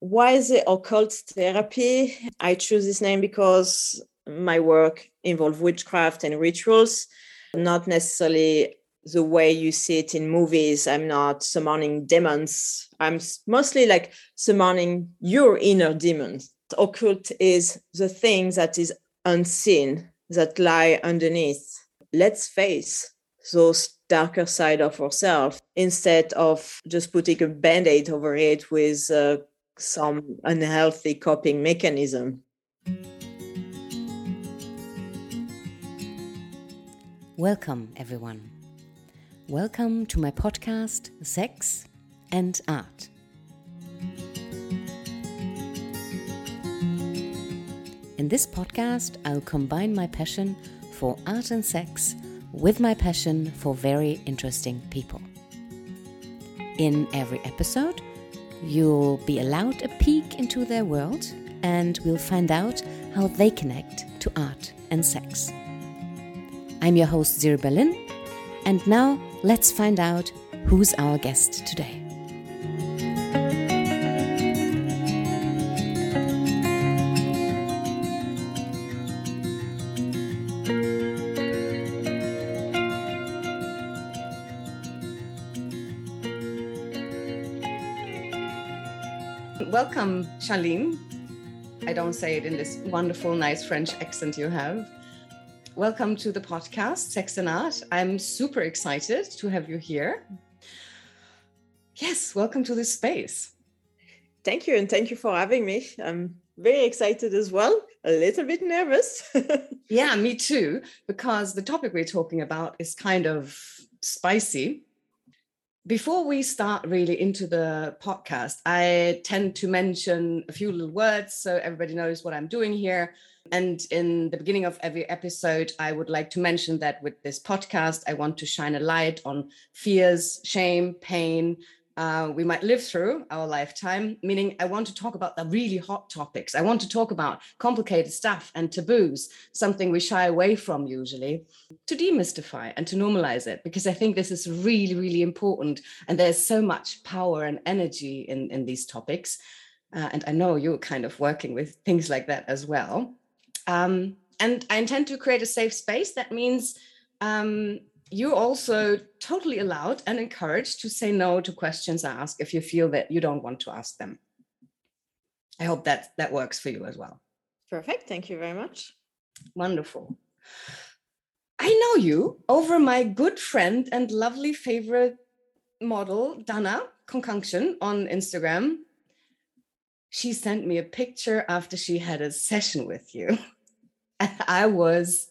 why is it occult therapy? I choose this name because my work involves witchcraft and rituals, not necessarily the way you see it in movies. I'm not summoning demons. I'm mostly like summoning your inner demons. Occult is the thing that is unseen, that lie underneath. Let's face those darker side of ourselves instead of just putting a band-aid over it with uh, some unhealthy coping mechanism. Welcome, everyone. Welcome to my podcast, Sex and Art. In this podcast, I'll combine my passion for art and sex with my passion for very interesting people. In every episode, you'll be allowed a peek into their world and we'll find out how they connect to art and sex. I'm your host, Zira Berlin, and now let's find out who's our guest today. Welcome, Charlene. I don't say it in this wonderful, nice French accent you have. Welcome to the podcast, Sex and Art. I'm super excited to have you here. Yes, welcome to this space. Thank you, and thank you for having me. I'm very excited as well, a little bit nervous. yeah, me too, because the topic we're talking about is kind of spicy before we start really into the podcast, I tend to mention a few little words so everybody knows what I'm doing here. And in the beginning of every episode, I would like to mention that with this podcast, I want to shine a light on fears, shame, pain, uh, we might live through our lifetime, meaning I want to talk about the really hot topics. I want to talk about complicated stuff and taboos, something we shy away from usually, to demystify and to normalize it, because I think this is really, really important. And there's so much power and energy in, in these topics. Uh, and I know you're kind of working with things like that as well. Um, and I intend to create a safe space. That means um, you're also totally allowed and encouraged to say no to questions asked if you feel that you don't want to ask them. I hope that that works for you as well. Perfect. Thank you very much. Wonderful. I know you over my good friend and lovely favorite model, Dana Conjunction, on Instagram. She sent me a picture after she had a session with you. And I was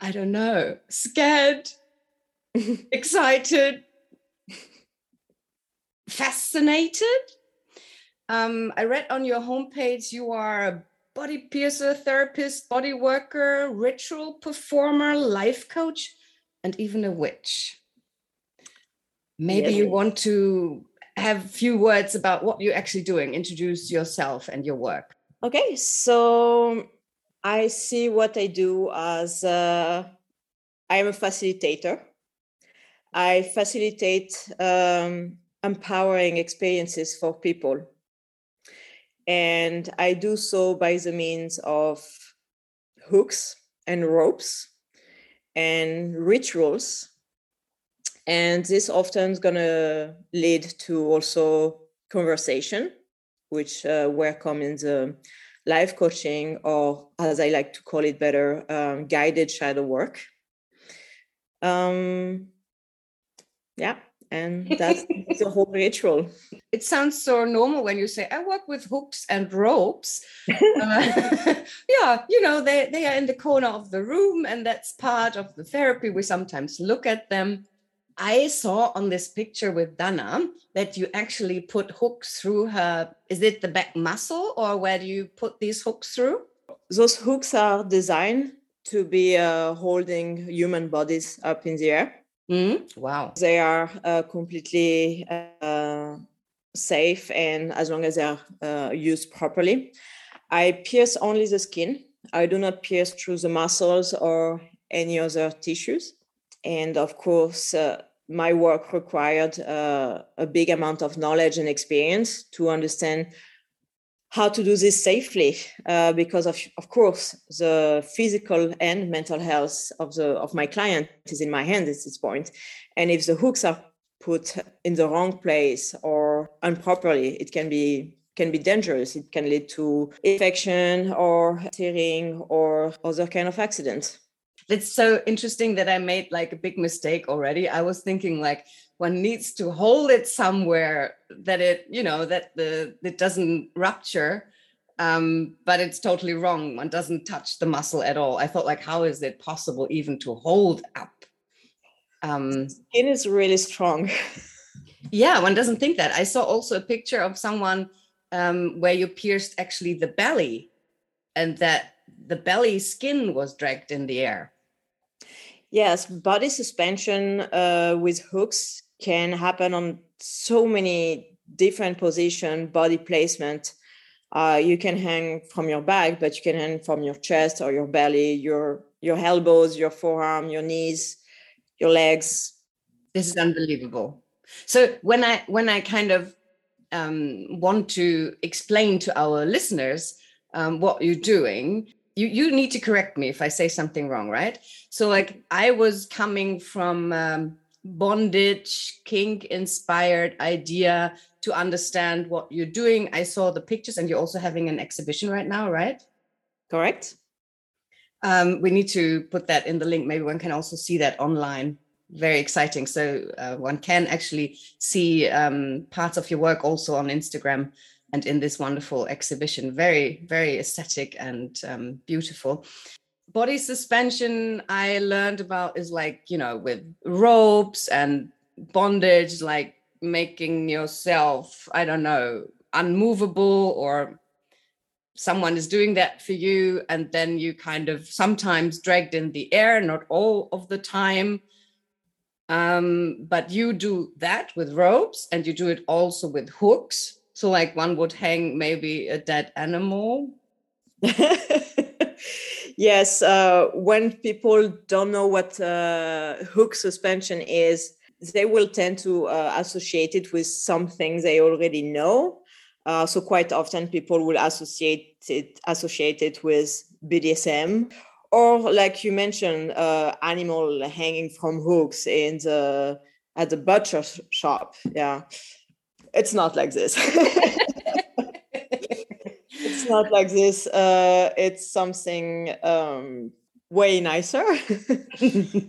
I don't know, scared, excited, fascinated. Um, I read on your homepage you are a body piercer, therapist, body worker, ritual performer, life coach, and even a witch. Maybe yes. you want to have a few words about what you're actually doing, introduce yourself and your work. Okay, so I see what I do as uh, I am a facilitator. I facilitate um, empowering experiences for people. And I do so by the means of hooks and ropes and rituals. And this often is going to lead to also conversation, which uh, where come in the life coaching, or as I like to call it better, um, guided shadow work. Um, yeah, and that's the whole ritual. It sounds so normal when you say, I work with hooks and ropes. uh, yeah, you know, they, they are in the corner of the room, and that's part of the therapy. We sometimes look at them I saw on this picture with Dana that you actually put hooks through her. Is it the back muscle or where do you put these hooks through? Those hooks are designed to be uh, holding human bodies up in the air. Mm, wow. They are uh, completely uh, safe and as long as they are uh, used properly. I pierce only the skin. I do not pierce through the muscles or any other tissues and of course uh, my work required uh, a big amount of knowledge and experience to understand how to do this safely uh, because of of course the physical and mental health of the of my client is in my hands at this point. And if the hooks are put in the wrong place or improperly it can be can be dangerous. It can lead to infection or tearing or other kind of accidents it's so interesting that i made like a big mistake already. I was thinking like one needs to hold it somewhere that it you know that the it doesn't rupture um, but it's totally wrong. One doesn't touch the muscle at all. I thought like how is it possible even to hold up? Um skin is really strong. Yeah one doesn't think that. I saw also a picture of someone um, where you pierced actually the belly and that the belly skin was dragged in the air yes body suspension uh, with hooks can happen on so many different position body placement. Uh, you can hang from your back but you can hang from your chest or your belly your your elbows your forearm your knees your legs. This is unbelievable. So when i when i kind of um, want to explain to our listeners um, what you're doing you you need to correct me if i say something wrong right? So like i was coming from um, bondage kink inspired idea to understand what you're doing. I saw the pictures and you're also having an exhibition right now right? Correct. Um, we need to put that in the link. Maybe one can also see that online. Very exciting. So uh, one can actually see um, parts of your work also on instagram and in this wonderful exhibition very very aesthetic and um, beautiful. Body suspension I learned about is like, you know, with ropes and bondage, like making yourself, I don't know, unmovable or someone is doing that for you and then you kind of sometimes dragged in the air not all of the time. Um, but you do that with ropes and you do it also with hooks so like one would hang maybe a dead animal yes, uh, when people don't know what uh, hook suspension is, they will tend to uh, associate it with something they already know. Uh, so quite often people will associate it associate it with BDSM or like you mentioned, uh, animal hanging from hooks in the at the butcher shop. Yeah, it's not like this. it's not like this. Uh, it's something um, way nicer.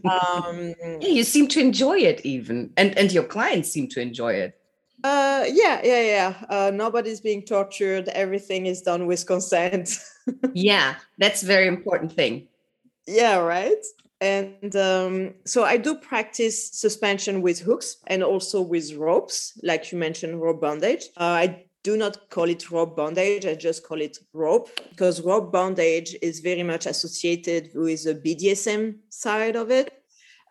um, yeah, you seem to enjoy it, even, and and your clients seem to enjoy it. Uh, yeah, yeah, yeah. Uh, nobody's being tortured. Everything is done with consent. yeah, that's a very important thing. Yeah, right. And um, so I do practice suspension with hooks and also with ropes, like you mentioned, rope bondage. Uh, I do not call it rope bondage. I just call it rope because rope bondage is very much associated with the BDSM side of it.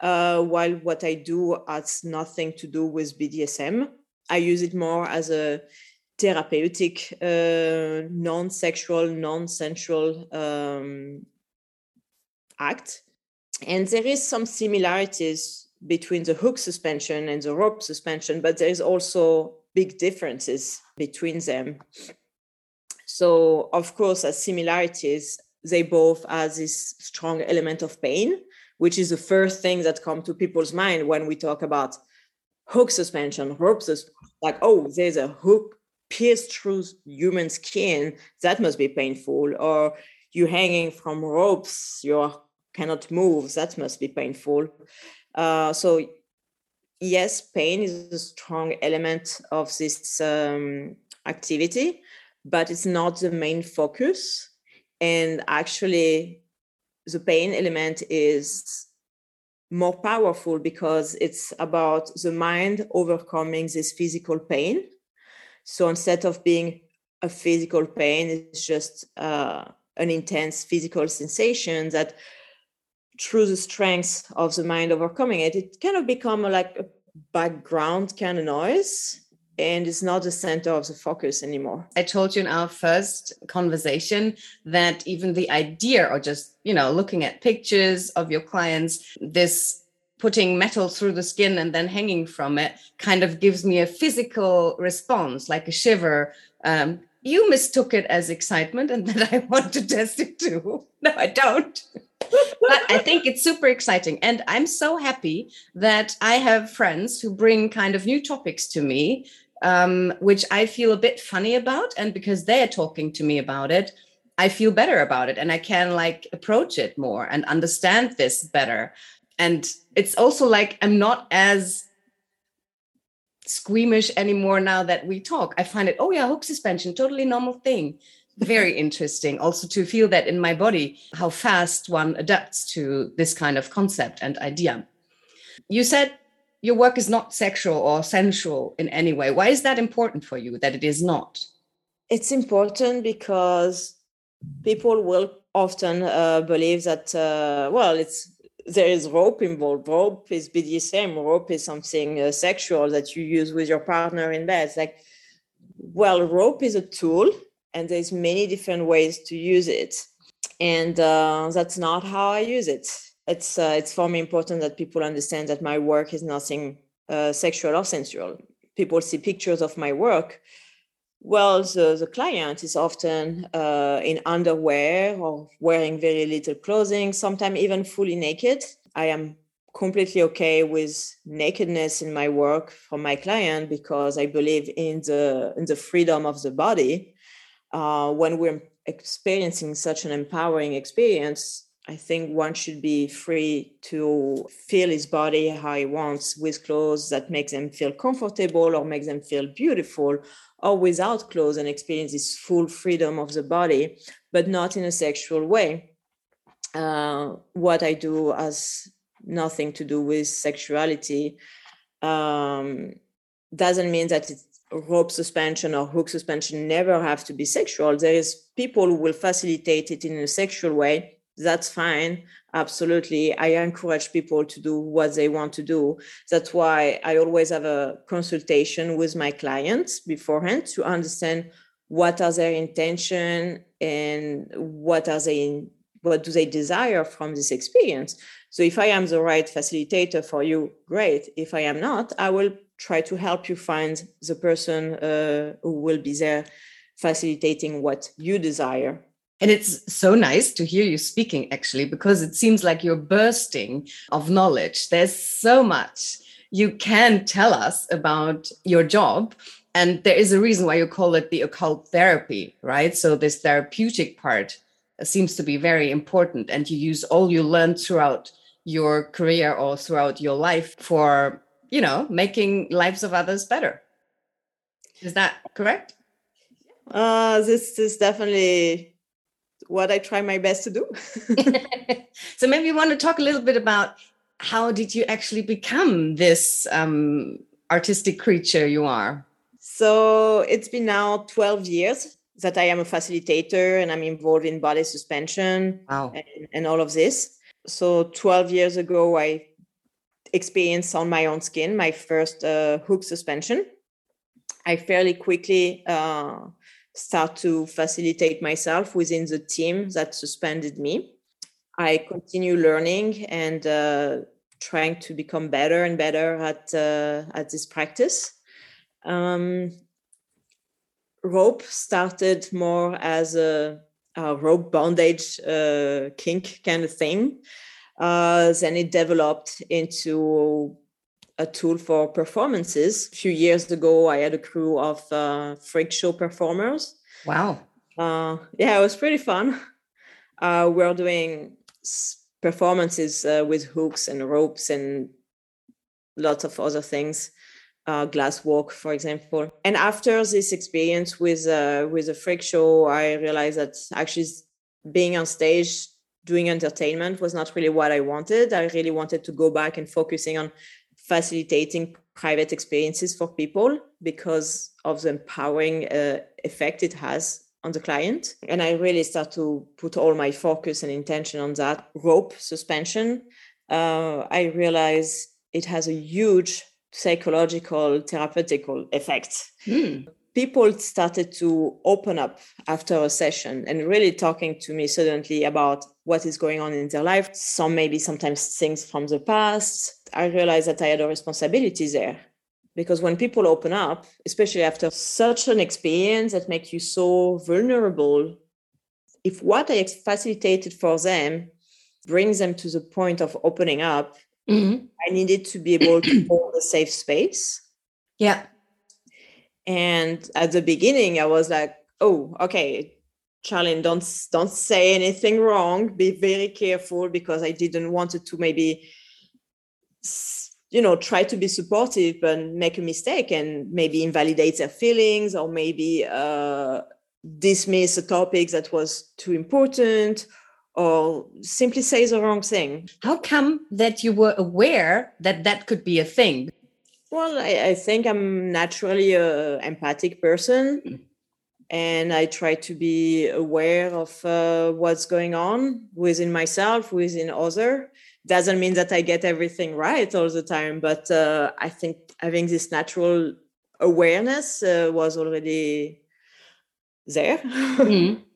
Uh, while what I do has nothing to do with BDSM. I use it more as a therapeutic, uh, non sexual, non sensual um, act. And there is some similarities between the hook suspension and the rope suspension, but there is also big differences between them. So, of course, as similarities, they both have this strong element of pain, which is the first thing that come to people's mind when we talk about hook suspension, rope suspension. Like, oh, there's a hook pierced through human skin. That must be painful. Or you hanging from ropes, you cannot move. That must be painful. Uh, so yes, pain is a strong element of this um, activity, but it's not the main focus. And actually, the pain element is more powerful because it's about the mind overcoming this physical pain. So instead of being a physical pain, it's just uh, an intense physical sensation that through the strength of the mind overcoming it, it kind of become like a background kind of noise and it's not the center of the focus anymore. I told you in our first conversation that even the idea or just, you know, looking at pictures of your clients, this putting metal through the skin and then hanging from it kind of gives me a physical response, like a shiver. Um, you mistook it as excitement and that I want to test it too. No, I don't. but I think it's super exciting. And I'm so happy that I have friends who bring kind of new topics to me, um, which I feel a bit funny about. And because they're talking to me about it, I feel better about it and I can like approach it more and understand this better. And it's also like I'm not as squeamish anymore now that we talk. I find it, oh yeah, hook suspension, totally normal thing. Very interesting also to feel that in my body, how fast one adapts to this kind of concept and idea. You said your work is not sexual or sensual in any way. Why is that important for you that it is not? It's important because people will often uh, believe that uh, well it's there is rope involved. Rope is bdsm rope is something uh, sexual that you use with your partner in bed. It's like well rope is a tool and there's many different ways to use it. And uh, that's not how i use it. It's uh, it's for me important that people understand that my work is nothing uh, sexual or sensual. People see pictures of my work well, the, the client is often uh, in underwear or wearing very little clothing, sometimes even fully naked. I am completely okay with nakedness in my work for my client because I believe in the in the freedom of the body. Uh, when we're experiencing such an empowering experience, I think one should be free to feel his body how he wants with clothes that makes them feel comfortable or makes them feel beautiful or without clothes and experience this full freedom of the body, but not in a sexual way. Uh, what I do has nothing to do with sexuality. Um, doesn't mean that it's rope suspension or hook suspension never have to be sexual. There is people who will facilitate it in a sexual way that's fine. Absolutely. I encourage people to do what they want to do. That's why i always have a consultation with my clients beforehand to understand what are their intention and what are they what do they desire from this experience. So if i am the right facilitator for you great. If i am not i will try to help you find the person uh, who will be there facilitating what you desire and it's so nice to hear you speaking, actually, because it seems like you're bursting of knowledge. There's so much you can tell us about your job. And there is a reason why you call it the occult therapy, right? So, this therapeutic part seems to be very important. And you use all you learned throughout your career or throughout your life for, you know, making lives of others better. Is that correct? Uh, this is definitely what I try my best to do. so maybe you want to talk a little bit about how did you actually become this um, artistic creature you are? So it's been now 12 years that I am a facilitator and I'm involved in body suspension wow. and, and all of this. So 12 years ago, I experienced on my own skin my first uh, hook suspension. I fairly quickly uh, start to facilitate myself within the team that suspended me. I continue learning and uh, trying to become better and better at uh, at this practice. Um, rope started more as a, a rope bondage uh, kink kind of thing. Uh, then it developed into a tool for performances. A few years ago, I had a crew of uh, freak show performers. Wow. Uh, yeah, it was pretty fun. Uh, we're doing performances uh, with hooks and ropes and lots of other things. Uh, glass walk, for example. And after this experience with uh, with a freak show, I realized that actually being on stage doing entertainment was not really what I wanted. I really wanted to go back and focusing on facilitating private experiences for people because of the empowering uh, effect it has on the client. And I really start to put all my focus and intention on that rope suspension. Uh, I realize it has a huge psychological therapeutical effect. Mm. People started to open up after a session and really talking to me suddenly about what is going on in their life. Some maybe sometimes things from the past. I realized that I had a responsibility there because when people open up, especially after such an experience that makes you so vulnerable, if what I facilitated for them brings them to the point of opening up, mm-hmm. I needed to be able to hold a safe space. Yeah and at the beginning, I was like, oh, okay, Charlene, don't don't say anything wrong. Be very careful because I didn't want it to maybe you know try to be supportive but make a mistake and maybe invalidate their feelings or maybe uh, dismiss a topic that was too important or simply say the wrong thing how come that you were aware that that could be a thing well, I, I think I'm naturally a empathic person, mm. and I try to be aware of uh, what's going on within myself, within other. Doesn't mean that I get everything right all the time, but uh, I think having this natural awareness uh, was already there. Mm.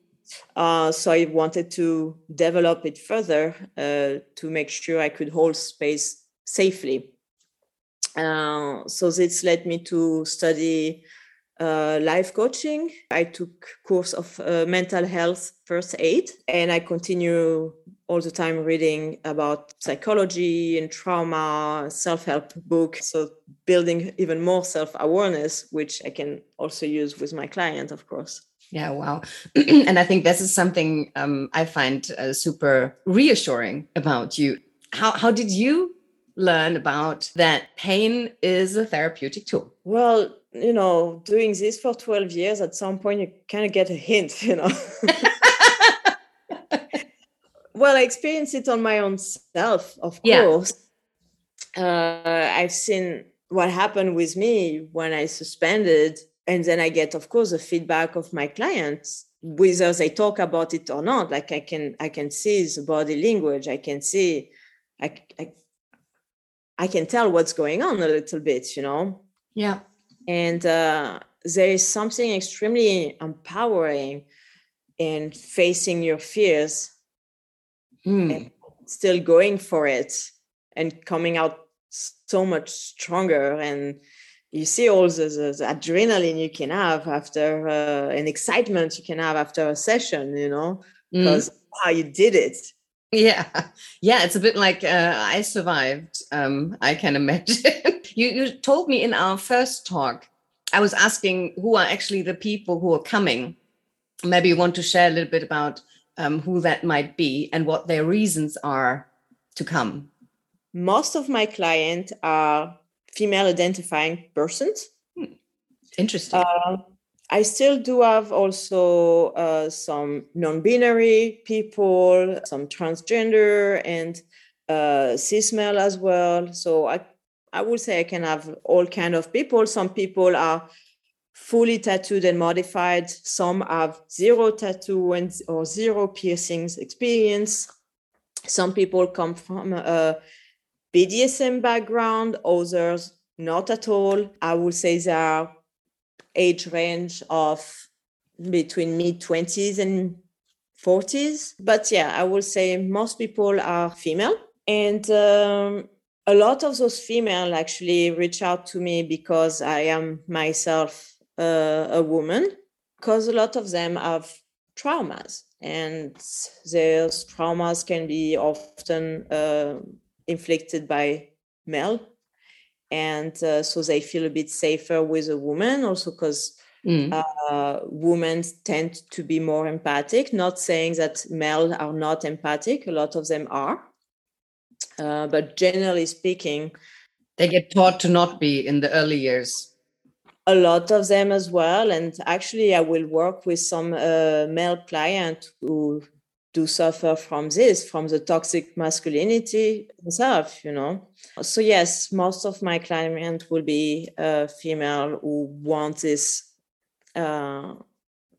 Uh, so I wanted to develop it further uh, to make sure I could hold space safely uh, so this led me to study uh, life coaching. I took course of uh, mental health first aid, and I continue all the time reading about psychology and trauma, self-help book. So building even more self-awareness, which I can also use with my client, of course. Yeah, wow. and I think this is something um, I find uh, super reassuring about you. How how did you learn about that pain is a therapeutic tool? Well, you know, doing this for 12 years, at some point you kind of get a hint, you know. well, I experienced it on my own self, of course. Uh, I've seen what happened with me when I suspended, and then I get, of course, the feedback of my clients whether they talk about it or not like i can i can see the body language i can see I, I I can tell what's going on a little bit, you know? Yeah. And uh, there is something extremely empowering in facing your fears mm. and still going for it and coming out so much stronger. And you see all the, the, the adrenaline you can have after uh, an excitement you can have after a session, you know, because mm. how you did it yeah, yeah, it's a bit like uh, I survived. Um, I can imagine. you you told me in our first talk, I was asking who are actually the people who are coming. Maybe you want to share a little bit about um, who that might be and what their reasons are to come. Most of my clients are female identifying persons. Hmm. Interesting. Uh, I still do have also uh, some non-binary people, some transgender and uh, cis male as well. So I, I would say I can have all kind of people. Some people are fully tattooed and modified. Some have zero tattoo and or zero piercings experience. Some people come from a BDSM background, others not at all. I would say there are age range of between mid 20s and 40s. But yeah, I would say most people are female. And um, a lot of those female actually reach out to me because I am myself uh, a woman, because a lot of them have traumas. And those traumas can be often uh, inflicted by male and uh, so they feel a bit safer with a woman also because mm. uh, women tend to be more empathic. Not saying that males are not empathic a lot of them are. Uh, but generally speaking they get taught to not be in the early years. A lot of them as well and actually i will work with some uh, male client who do suffer from this, from the toxic masculinity itself, you know. So yes, most of my clients will be uh, female who want this uh,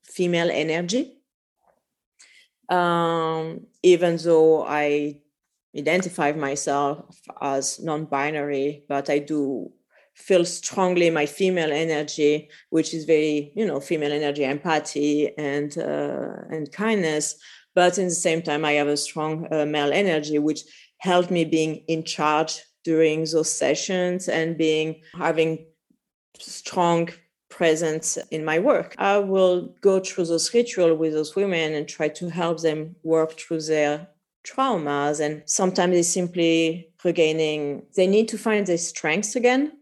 female energy. Um, even though I identify myself as non-binary, but I do feel strongly my female energy, which is very, you know, female energy, empathy and uh, and kindness. But in the same time, I have a strong uh, male energy, which helped me being in charge during those sessions and being having strong presence in my work. I will go through those rituals with those women and try to help them work through their traumas. And sometimes it's simply regaining, they need to find their strengths again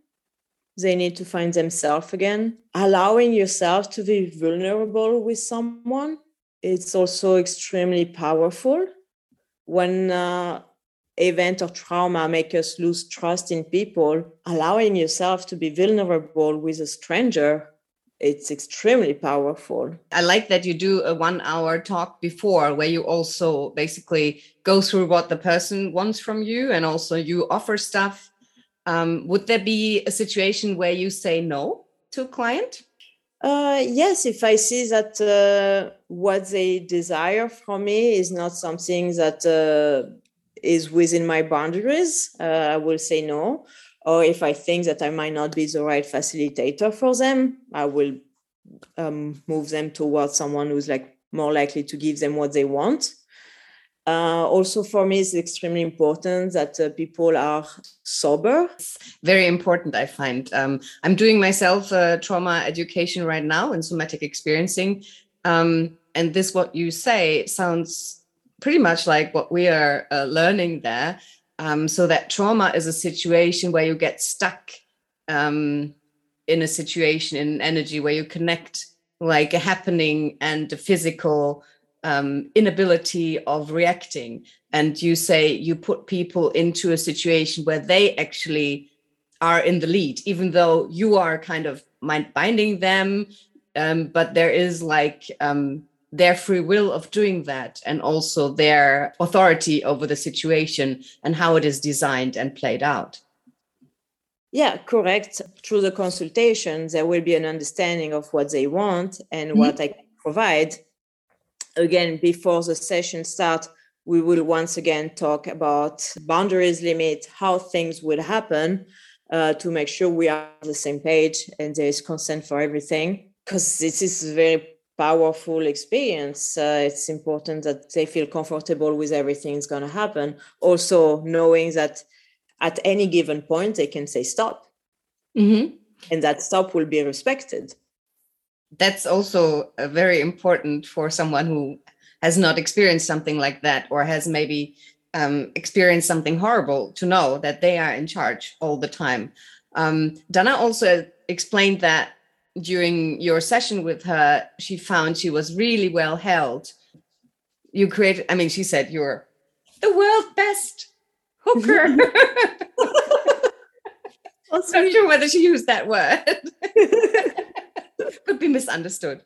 they need to find themselves again. Allowing yourself to be vulnerable with someone, it's also extremely powerful. When uh, event or trauma make us lose trust in people, allowing yourself to be vulnerable with a stranger, it's extremely powerful. I like that you do a one hour talk before where you also basically go through what the person wants from you and also you offer stuff um, would there be a situation where you say no to a client? Uh, yes, if I see that uh, what they desire from me is not something that uh, is within my boundaries, uh, I will say no. Or if I think that I might not be the right facilitator for them, I will um, move them towards someone who's like more likely to give them what they want. Uh, also, for me, it's extremely important that uh, people are sober. Very important, I find. Um, I'm doing myself uh, trauma education right now in somatic experiencing. Um, and this, what you say, sounds pretty much like what we are uh, learning there. Um, so, that trauma is a situation where you get stuck um, in a situation, in energy, where you connect like a happening and a physical um, inability of reacting. And you say you put people into a situation where they actually are in the lead even though you are kind of mind binding them um, but there is like um, their free will of doing that and also their authority over the situation and how it is designed and played out. Yeah correct. Through the consultation there will be an understanding of what they want and mm-hmm. what i can provide again, before the session start, we will once again talk about boundaries limit, how things will happen uh, to make sure we are on the same page and there is consent for everything. Because this is a very powerful experience. Uh, it's important that they feel comfortable with everything that's going to happen. Also, knowing that at any given point, they can say stop. Mm-hmm. And that stop will be respected that's also very important for someone who has not experienced something like that or has maybe um, experienced something horrible to know that they are in charge all the time. Um, Dana also explained that during your session with her, she found she was really well held. You created, I mean, she said you're the world's best hooker. I'm not sure whether she used that word. could be misunderstood.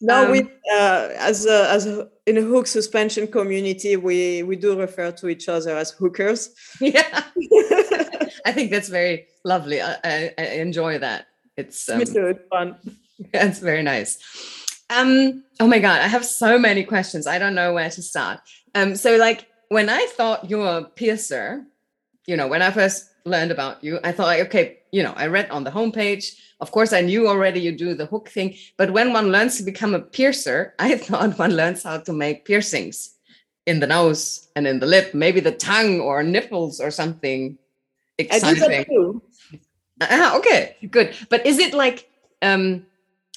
No, um, we uh, as a, as a, in a hook suspension community, we we do refer to each other as hookers. Yeah, I think that's very lovely. I, I, I enjoy that. It's um. It's fun. It's very nice. Um. Oh my god, I have so many questions. I don't know where to start. Um. So like when I thought you were a piercer, you know, when I first learned about you, I thought, like, okay, you know, I read on the homepage. Of course, I knew already you do the hook thing. But when one learns to become a piercer, I thought one learns how to make piercings in the nose and in the lip, maybe the tongue or nipples or something exciting. Ah, okay, good. But is it like, um,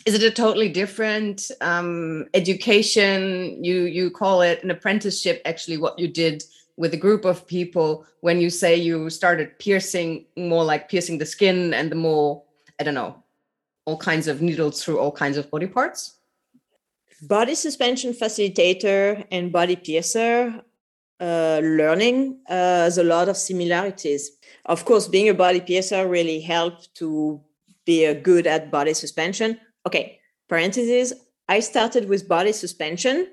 is it a totally different um, education? You you call it an apprenticeship? Actually, what you did with a group of people when you say you started piercing more like piercing the skin and the more i don't know all kinds of needles through all kinds of body parts? Body suspension facilitator and body piercer uh, learning uh, has a lot of similarities. Of course being a body piercer really helped to be a good at body suspension. Okay parentheses i started with body suspension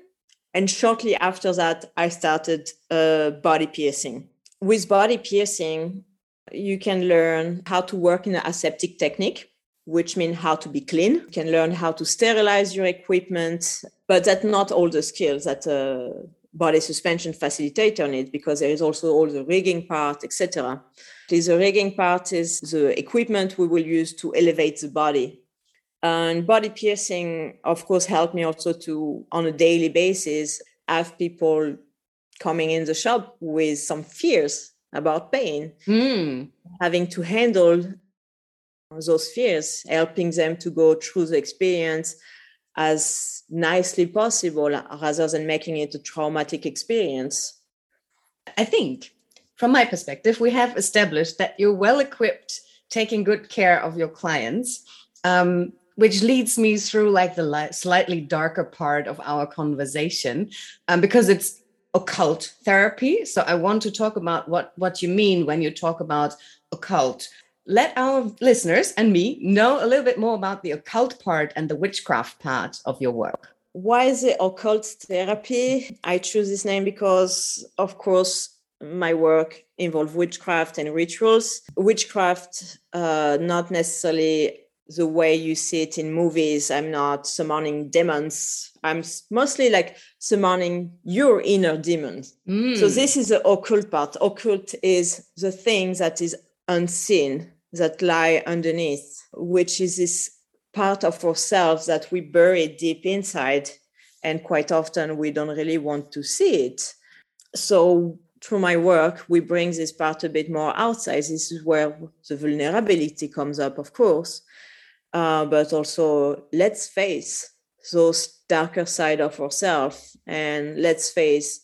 and shortly after that, I started uh, body piercing. With body piercing, you can learn how to work in an aseptic technique, which means how to be clean. You can learn how to sterilize your equipment, but that's not all the skills that uh, body suspension facilitator it because there is also all the rigging part, etc. The rigging part is the equipment we will use to elevate the body. And body piercing, of course, helped me also to, on a daily basis, have people coming in the shop with some fears about pain, mm. having to handle those fears, helping them to go through the experience as nicely possible rather than making it a traumatic experience. I think, from my perspective, we have established that you're well equipped taking good care of your clients. Um, which leads me through like the li- slightly darker part of our conversation um, because it's occult therapy so i want to talk about what what you mean when you talk about occult let our listeners and me know a little bit more about the occult part and the witchcraft part of your work. Why is it occult therapy? I choose this name because, of course, my work involves witchcraft and rituals. Witchcraft, uh, not necessarily the way you see it in movies. I'm not summoning demons. I'm mostly like summoning your inner demons. Mm. So this is the occult part. Occult is the thing that is unseen that lie underneath, which is this part of ourselves that we bury deep inside. And quite often we don't really want to see it. So through my work, we bring this part a bit more outside. This is where the vulnerability comes up, of course. Uh, but also let's face those darker side of ourselves and let's face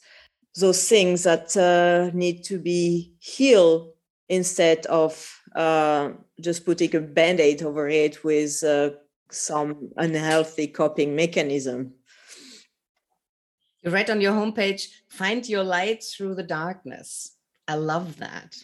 those things that uh, need to be healed instead of uh, just putting a band-aid over it with uh, some unhealthy coping mechanism. You write on your homepage. Find your light through the darkness. I love that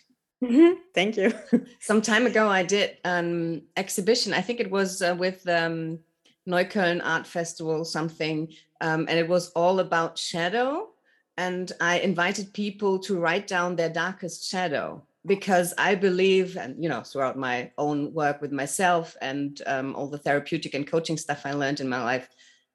mm-hmm. thank you. Some time ago i did an exhibition. I think it was uh, with um, neukölln art festival something um, and it was all about shadow. And i invited people to write down their darkest shadow because I believe, and you know, throughout my own work with myself and um, all the therapeutic and coaching stuff I learned in my life,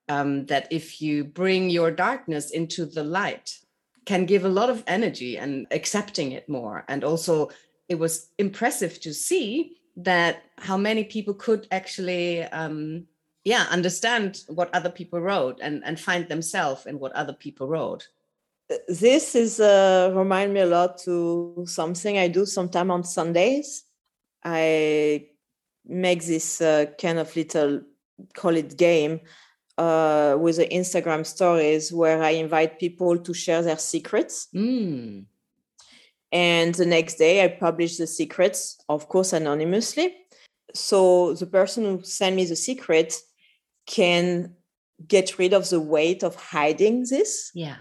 um, that if you bring your darkness into the light, can give a lot of energy and accepting it more. And also, it was impressive to see that how many people could actually, um, yeah, understand what other people wrote and and find themselves in what other people wrote this is uh, remind me a lot to something I do sometime on Sundays. I make this uh, kind of little call it game uh, with the Instagram stories where I invite people to share their secrets. Mm. And the next day I publish the secrets, of course, anonymously. So the person who sent me the secret can get rid of the weight of hiding this. Yeah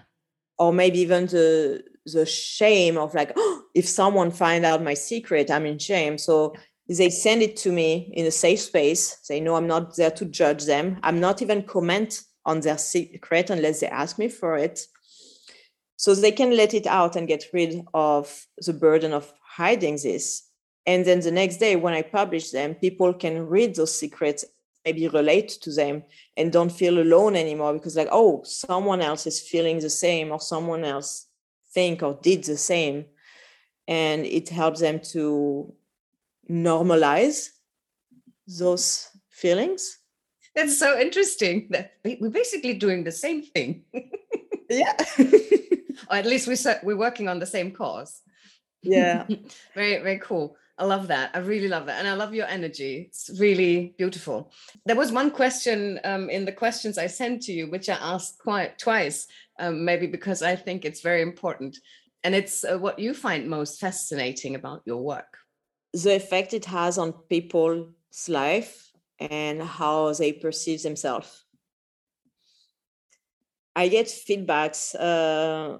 or maybe even the the shame of like oh, if someone find out my secret i'm in shame so they send it to me in a safe space. They know i'm not there to judge them. I'm not even comment on their secret unless they ask me for it. So they can let it out and get rid of the burden of hiding this. And then the next day when i publish them people can read those secrets maybe relate to them and don't feel alone anymore because like oh someone else is feeling the same or someone else think or did the same. And it helps them to normalize those feelings that's so interesting that we're basically doing the same thing yeah or at least we we're working on the same cause yeah very very cool I love that. I really love that. And I love your energy. It's really beautiful. There was one question um, in the questions I sent to you, which I asked quite twice, um, maybe because I think it's very important. And it's uh, what you find most fascinating about your work. The effect it has on people's life and how they perceive themselves. I get feedbacks uh,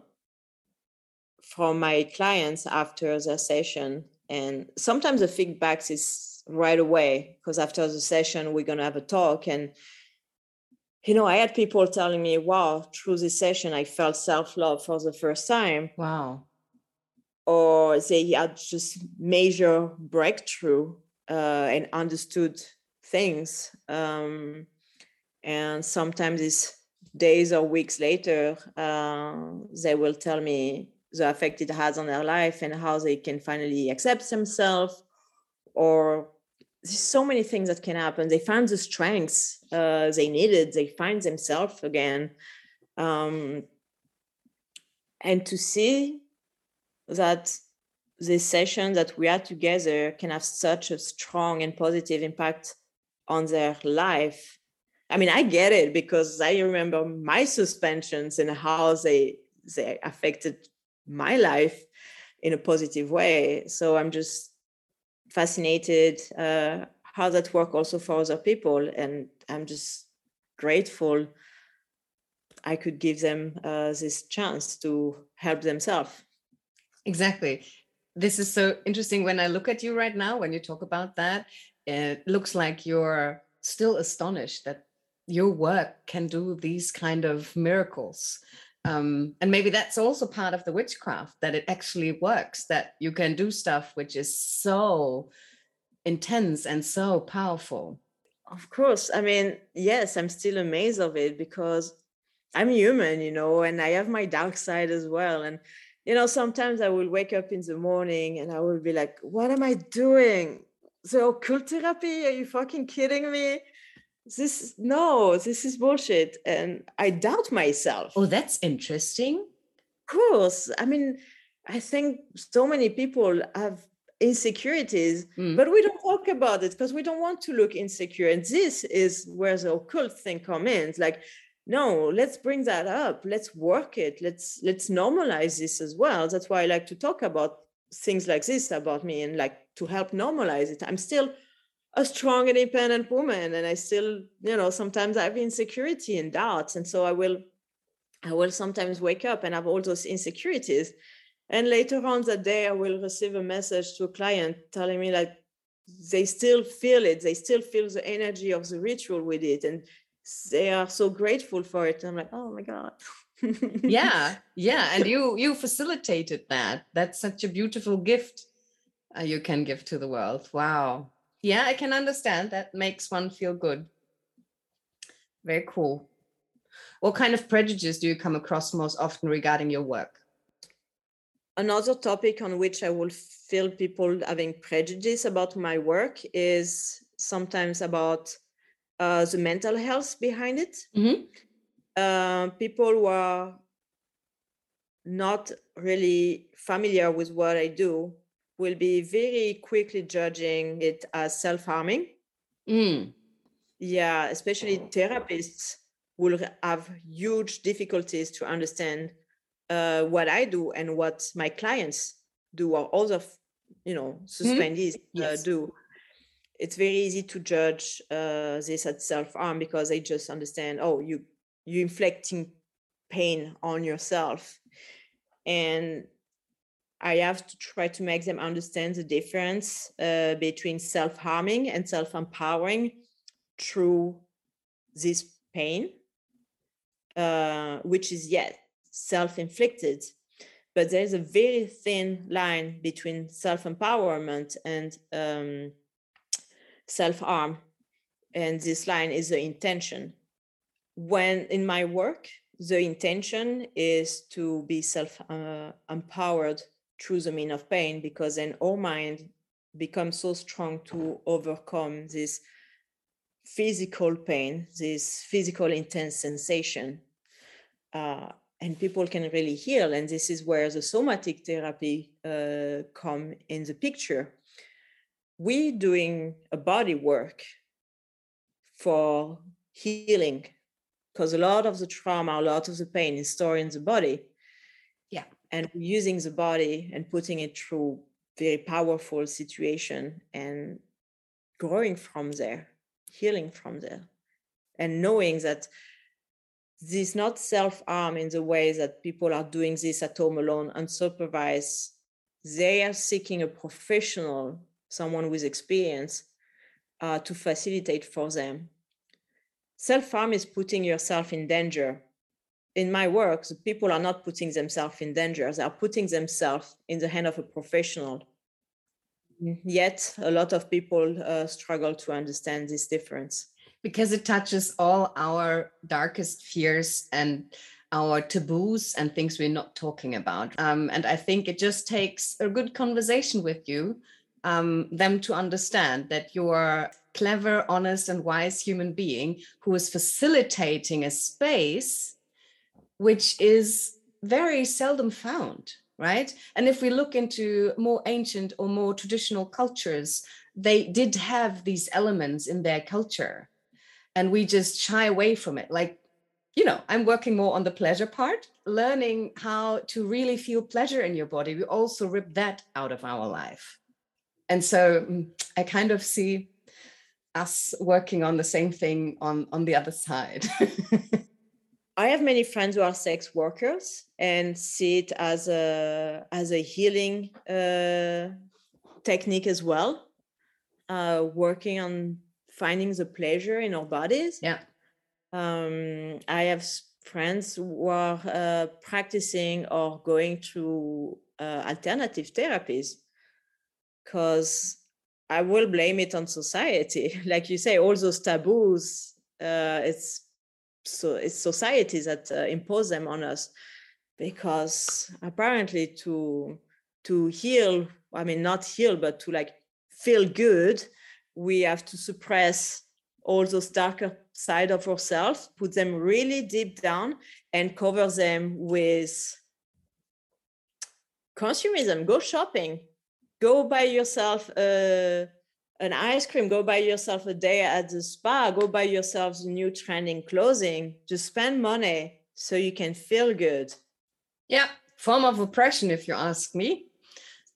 from my clients after the session and sometimes the feedbacks is right away because after the session we're to have a talk and you know i had people telling me wow through this session i felt self-love for the first time wow or they had just major breakthrough uh, and understood things um, and sometimes it's days or weeks later, uh, they will tell me the effect it has on their life and how they can finally accept themselves or there's so many things that can happen. They find the strengths uh, they needed they find themselves again um, and to see that this session that we are together can have such a strong and positive impact on their life. I mean i get it because i remember my suspensions and how they they affected my life in a positive way. So i'm just fascinated uh, how that work also for other people and i'm just grateful i could give them uh, this chance to help themselves exactly. This is so interesting when i look at you right now when you talk about that it looks like you're still astonished that your work can do these kind of miracles. Um, and maybe that's also part of the witchcraft that it actually works that you can do stuff which is so intense and so powerful. Of course. I mean yes i'm still amazed of it because i'm human you know and i have my dark side as well and you know sometimes i will wake up in the morning and i will be like what am i doing? The occult therapy? Are you fucking kidding me? This no this is bullshit and i doubt myself. Oh that's interesting. Of course. I mean i think so many people have insecurities mm. but we don't talk about it because we don't want to look insecure and this is where the occult thing comes in. It's like no let's bring that up. Let's work it. Let's let's normalize this as well. That's why i like to talk about things like this about me and like to help normalize it. I'm still a strong independent woman and i still you know sometimes i have insecurity and doubts and so i will i will sometimes wake up and have all those insecurities. And later on that day i will receive a message to a client telling me like they still feel it. They still feel the energy of the ritual with it and they are so grateful for it i'm like oh my god. Yeah yeah and you you facilitated that. That's such a beautiful gift uh, you can give to the world. Wow. Yeah i can understand. That makes one feel good. Very cool. What kind of prejudice do you come across most often regarding your work? Another topic on which i will feel people having prejudice about my work is sometimes about uh, the mental health behind it mm-hmm. uh, people who are not really familiar with what i do will be very quickly judging it as self-harming. Mm. Yeah, especially therapists will have huge difficulties to understand uh, what I do and what my clients do or other, you know, mm-hmm. suspendees mm. yes. uh, do. It's very easy to judge uh, this as self-harm because they just understand, oh, you you inflicting pain on yourself, and I have to try to make them understand the difference uh, between self harming and self empowering through this pain, uh, which is yet self inflicted. But there's a very thin line between self empowerment and um, self harm. And this line is the intention. When in my work, the intention is to be self uh, empowered through the mean of pain because then our mind becomes so strong to overcome this physical pain, this physical intense sensation. Uh, and people can really heal. And this is where the somatic therapy uh, come in the picture. We doing a body work for healing because a lot of the trauma, a lot of the pain is stored in the body Yeah. and using the body and putting it through very powerful situation and growing from there healing from there and knowing that this is not self-harm in the way that people are doing this at home alone unsupervised they are seeking a professional someone with experience uh, to facilitate for them self-harm is putting yourself in danger in my work, the people are not putting themselves in danger. They are putting themselves in the hand of a professional. Yet, a lot of people uh, struggle to understand this difference. because it touches all our darkest fears and our taboos and things we're not talking about. Um, and I think it just takes a good conversation with you, um, them to understand that you're clever, honest, and wise human being who is facilitating a space which is very seldom found, right? And if we look into more ancient or more traditional cultures, they did have these elements in their culture and we just shy away from it. Like you know i'm working more on the pleasure part learning how to really feel pleasure in your body. We also rip that out of our life and so mm, i kind of see us working on the same thing on on the other side i have many friends who are sex workers and see it as a as a healing uh, technique as well uh, working on finding the pleasure in our bodies. Yeah. Um, I have friends who are uh, practicing or going through uh, alternative therapies because I will blame it on society. like you say, all those taboos, uh, it's so it's society that uh, impose them on us because apparently to to heal, I mean not heal, but to like feel good, we have to suppress all those darker side of ourselves, put them really deep down, and cover them with consumerism. Go shopping, go buy yourself a, an ice cream, go buy yourself a day at the spa, go buy yourself new trending clothing. Just spend money so you can feel good. Yeah, form of oppression, if you ask me.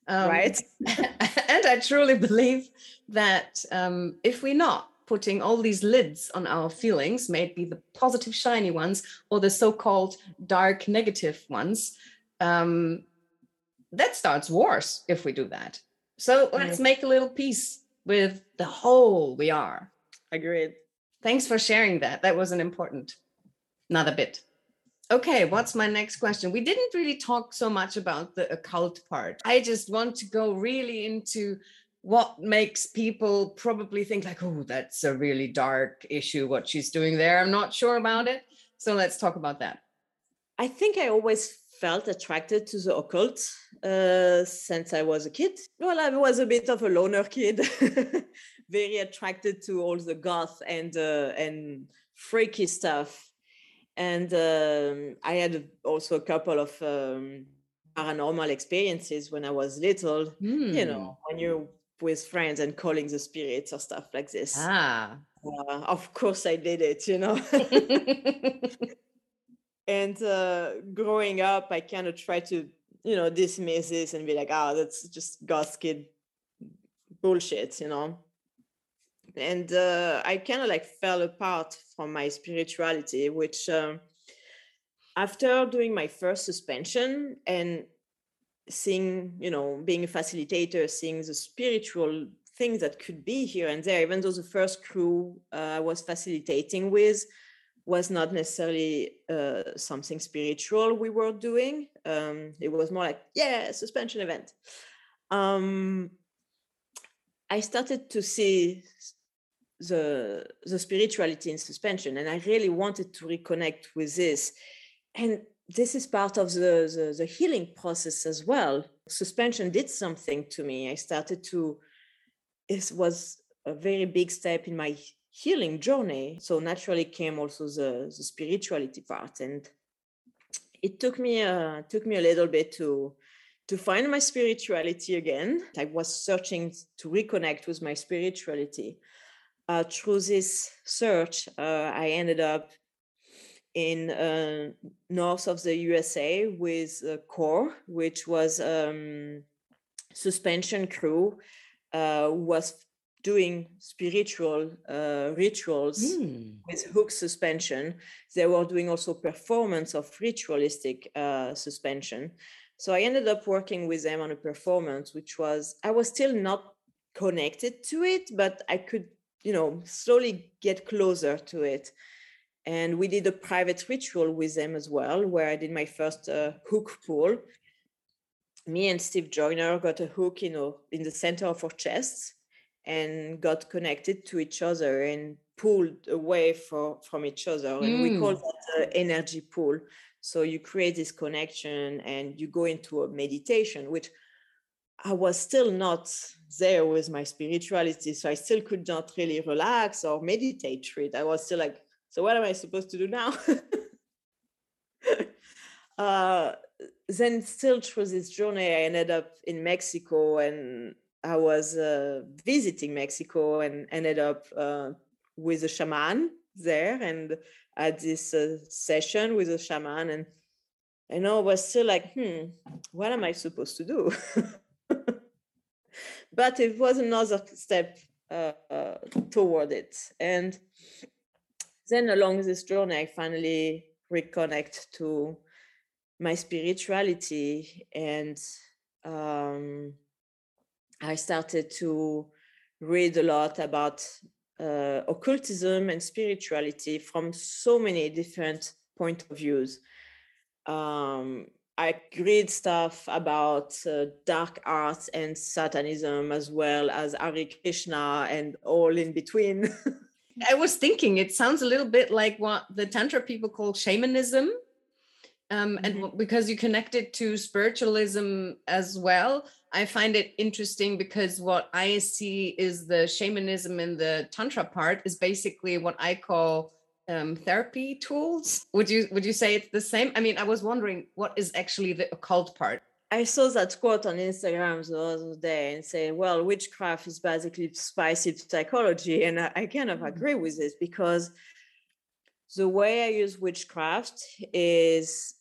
Um, right. and I truly believe that um, if we're not putting all these lids on our feelings, may it be the positive, shiny ones or the so called dark, negative ones, um, that starts wars if we do that. So let's make a little peace with the whole we are. Agreed. Thanks for sharing that. That was an important, not a bit. Okay, what's my next question? We didn't really talk so much about the occult part. I just want to go really into what makes people probably think like, oh, that's a really dark issue, what she's doing there. I'm not sure about it. So let's talk about that. I think I always felt attracted to the occult uh, since I was a kid. Well, I was a bit of a loner kid, very attracted to all the goth and uh, and freaky stuff and um, I had also a couple of um, paranormal experiences when I was little. Mm. You know, hmm. when you're with friends and calling the spirits or stuff like this. Ah, uh, of course I did it. You know. and uh, growing up, I kind of tried to, you know, dismiss this and be like, "Ah, oh, that's just goth kid bullshit," you know? And uh, I kind of like fell apart from my spirituality, which um, after doing my first suspension and seeing, you know, being a facilitator, seeing the spiritual things that could be here and there, even though the first crew uh, I was facilitating with was not necessarily uh, something spiritual we were doing. Um, it was more like, yeah, suspension event. Um, I started to see the the spirituality in suspension and i really wanted to reconnect with this and this is part of the, the, the healing process as well suspension did something to me i started to it was a very big step in my healing journey. So naturally came also the, the spirituality part. And it took me uh, took me a little bit to to find my spirituality again. I was searching to reconnect with my spirituality. Uh, through this search, uh, I ended up in uh, north of the USA with uh, CORE, which was um, suspension crew uh, was doing spiritual uh, rituals mm. with hook suspension. They were doing also performance of ritualistic uh, suspension. So I ended up working with them on a performance, which was I was still not connected to it, but I could you know slowly get closer to it and we did a private ritual with them as well where i did my first uh, hook pull me and steve joyner got a hook you know in the center of our chests and got connected to each other and pulled away for, from each other. And mm. we call mm. that the energy pull. So you create this connection and you go into a meditation, which I was still not there with my spirituality. So I still could not really relax or meditate through it. I was still like, so what am I supposed to do now? uh, then still through this journey, I ended up in Mexico and I was uh, visiting Mexico and ended up uh, with a shaman there and had this uh, session with a shaman and I know I was still like, hmm, what am I supposed to do? but it was another step uh, toward it. And then along this journey, I finally reconnect to my spirituality and um, I started to read a lot about uh, occultism and spirituality from so many different point of views. Um, I read stuff about uh, dark arts and Satanism as well as Hare Krishna and all in between. I was thinking it sounds a little bit like what the Tantra people call shamanism. Um, and mm-hmm. because you connect it to spiritualism as well, I find it interesting because what I see is the shamanism and the tantra part is basically what I call um, therapy tools. Would you would you say it's the same? I mean, I was wondering what is actually the occult part. I saw that quote on Instagram the other day and say, well, witchcraft is basically spicy psychology. And I, I kind of mm-hmm. agree with this because the way I use witchcraft is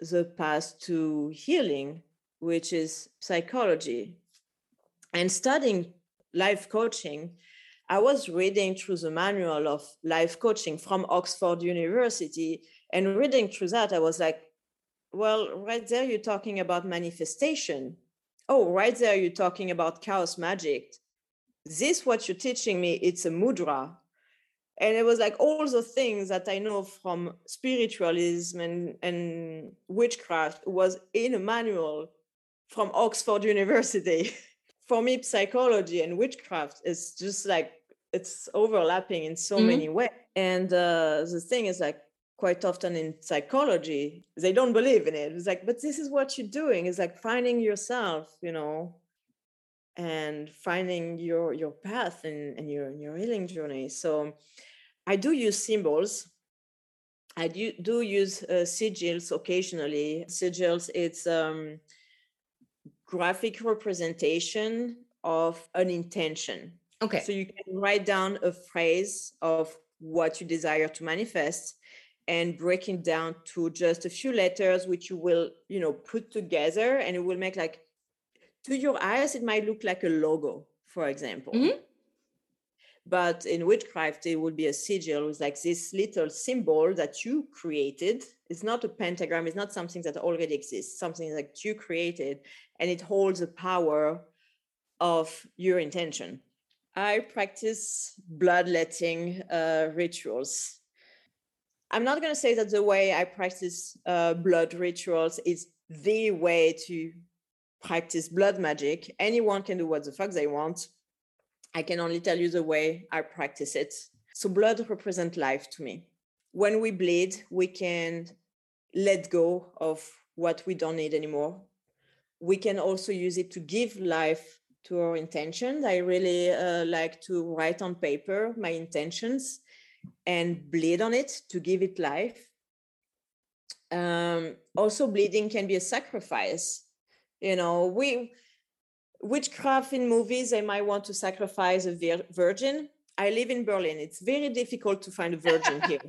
the path to healing which is psychology. And studying life coaching, I was reading through the manual of life coaching from Oxford University. And reading through that, I was like, well, right there, you're talking about manifestation. Oh, right there, you're talking about chaos magic. This, what you're teaching me, it's a mudra. And it was like all the things that I know from spiritualism and, and witchcraft was in a manual from Oxford University. For me, psychology and witchcraft is just like it's overlapping in so mm-hmm. many ways. And uh, the thing is like quite often in psychology, they don't believe in it. It's like, but this is what you're doing. It's like finding yourself, you know, and finding your your path and, and your your healing journey. So I do use symbols. I do, do use uh, sigils occasionally. Sigils, it's um, graphic representation of an intention. Okay. So you can write down a phrase of what you desire to manifest and breaking down to just a few letters which you will, you know, put together and it will make like to your eyes it might look like a logo, for example. Mm-hmm. But in witchcraft, it would be a sigil with like this little symbol that you created. It's not a pentagram, it's not something that already exists, something that you created, and it holds the power of your intention. I practice bloodletting uh, rituals. I'm not going to say that the way I practice uh, blood rituals is the way to practice blood magic. Anyone can do what the fuck they want. I can only tell you the way I practice it. So, blood represents life to me. When we bleed, we can let go of what we don't need anymore. We can also use it to give life to our intentions. I really uh, like to write on paper my intentions and bleed on it to give it life. Um, also, bleeding can be a sacrifice. You know, we witchcraft in movies, they might want to sacrifice a vir- virgin. I live in Berlin. It's very difficult to find a virgin here.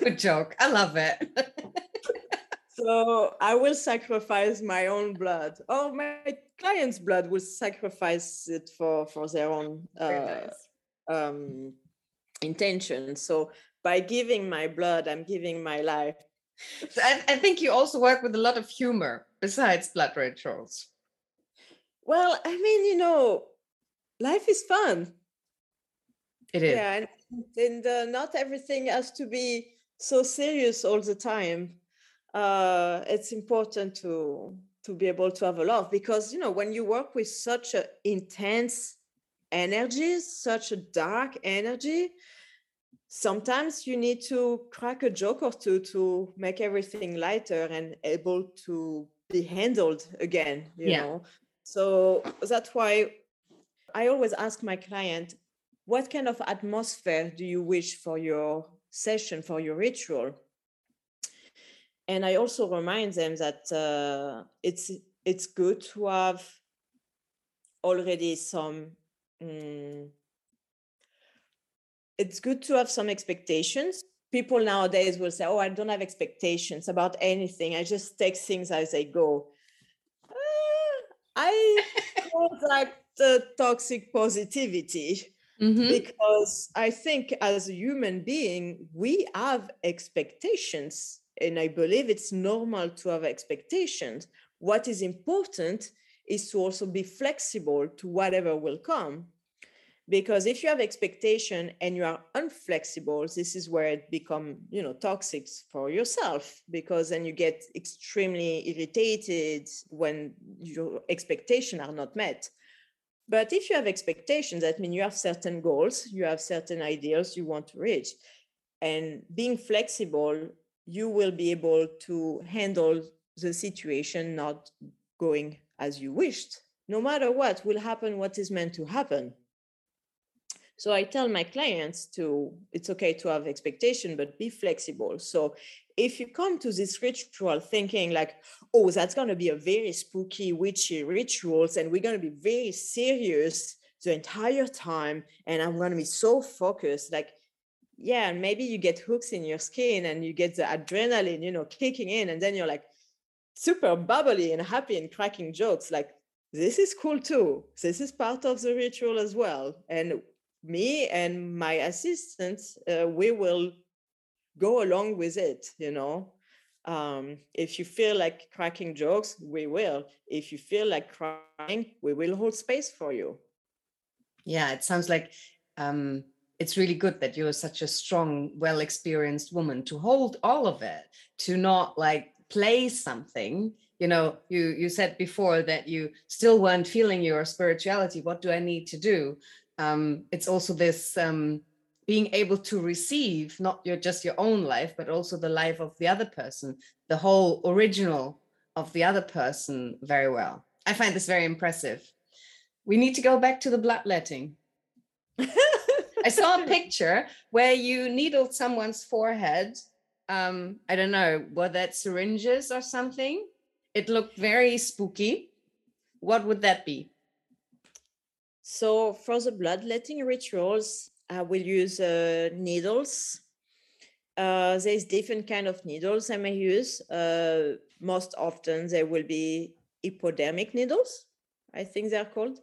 Good joke. I love it. so I will sacrifice my own blood. Oh, my client's blood will sacrifice it for for their own uh, nice. um, intention. So by giving my blood, I'm giving my life. I, I think you also work with a lot of humor besides blood rituals. Well, I mean, you know, life is fun. It is. Yeah, and, and uh, not everything has to be so serious all the time. Uh, it's important to to be able to have a laugh because you know when you work with such an intense energy, such a dark energy, sometimes you need to crack a joke or two to make everything lighter and able to be handled again, you yeah. know. So that's why I always ask my client, what kind of atmosphere do you wish for your session, for your ritual? And I also remind them that uh, it's it's good to have already some mm, it's good to have some expectations. People nowadays will say, Oh, I don't have expectations about anything. I just take things as they go. I like the toxic positivity mm-hmm. because I think as a human being, we have expectations. And I believe it's normal to have expectations. What is important is to also be flexible to whatever will come because if you have expectation and you are unflexible this is where it become you know toxic for yourself because then you get extremely irritated when your expectations are not met. But if you have expectations that means you have certain goals you have certain ideals you want to reach. And being flexible you will be able to handle the situation not going as you wished. No matter what will happen what is meant to happen so I tell my clients to, it's okay to have expectation, but be flexible. So if you come to this ritual thinking like, oh, that's going to be a very spooky, witchy rituals, and we're going to be very serious the entire time, and I'm going to be so focused, like, yeah, and maybe you get hooks in your skin and you get the adrenaline, you know, kicking in, and then you're like super bubbly and happy and cracking jokes. Like, this is cool too. This is part of the ritual as well. And me and my assistants, uh, we will go along with it, you know. Um, if you feel like cracking jokes, we will. If you feel like crying, we will hold space for you. Yeah, it sounds like um, it's really good that you're such a strong, well experienced woman to hold all of it, to not like play something you know you you said before that you still weren't feeling your spirituality what do i need to do um, it's also this um, being able to receive not your just your own life but also the life of the other person the whole original of the other person very well. I find this very impressive. We need to go back to the bloodletting. I saw a picture where you needled someone's forehead. Um, i don't know were that syringes or something? It looked very spooky. What would that be so for the bloodletting rituals, I will use uh, needles. Uh, there's different kind of needles I may use. Uh, most often they will be hypodermic needles, I think they're called.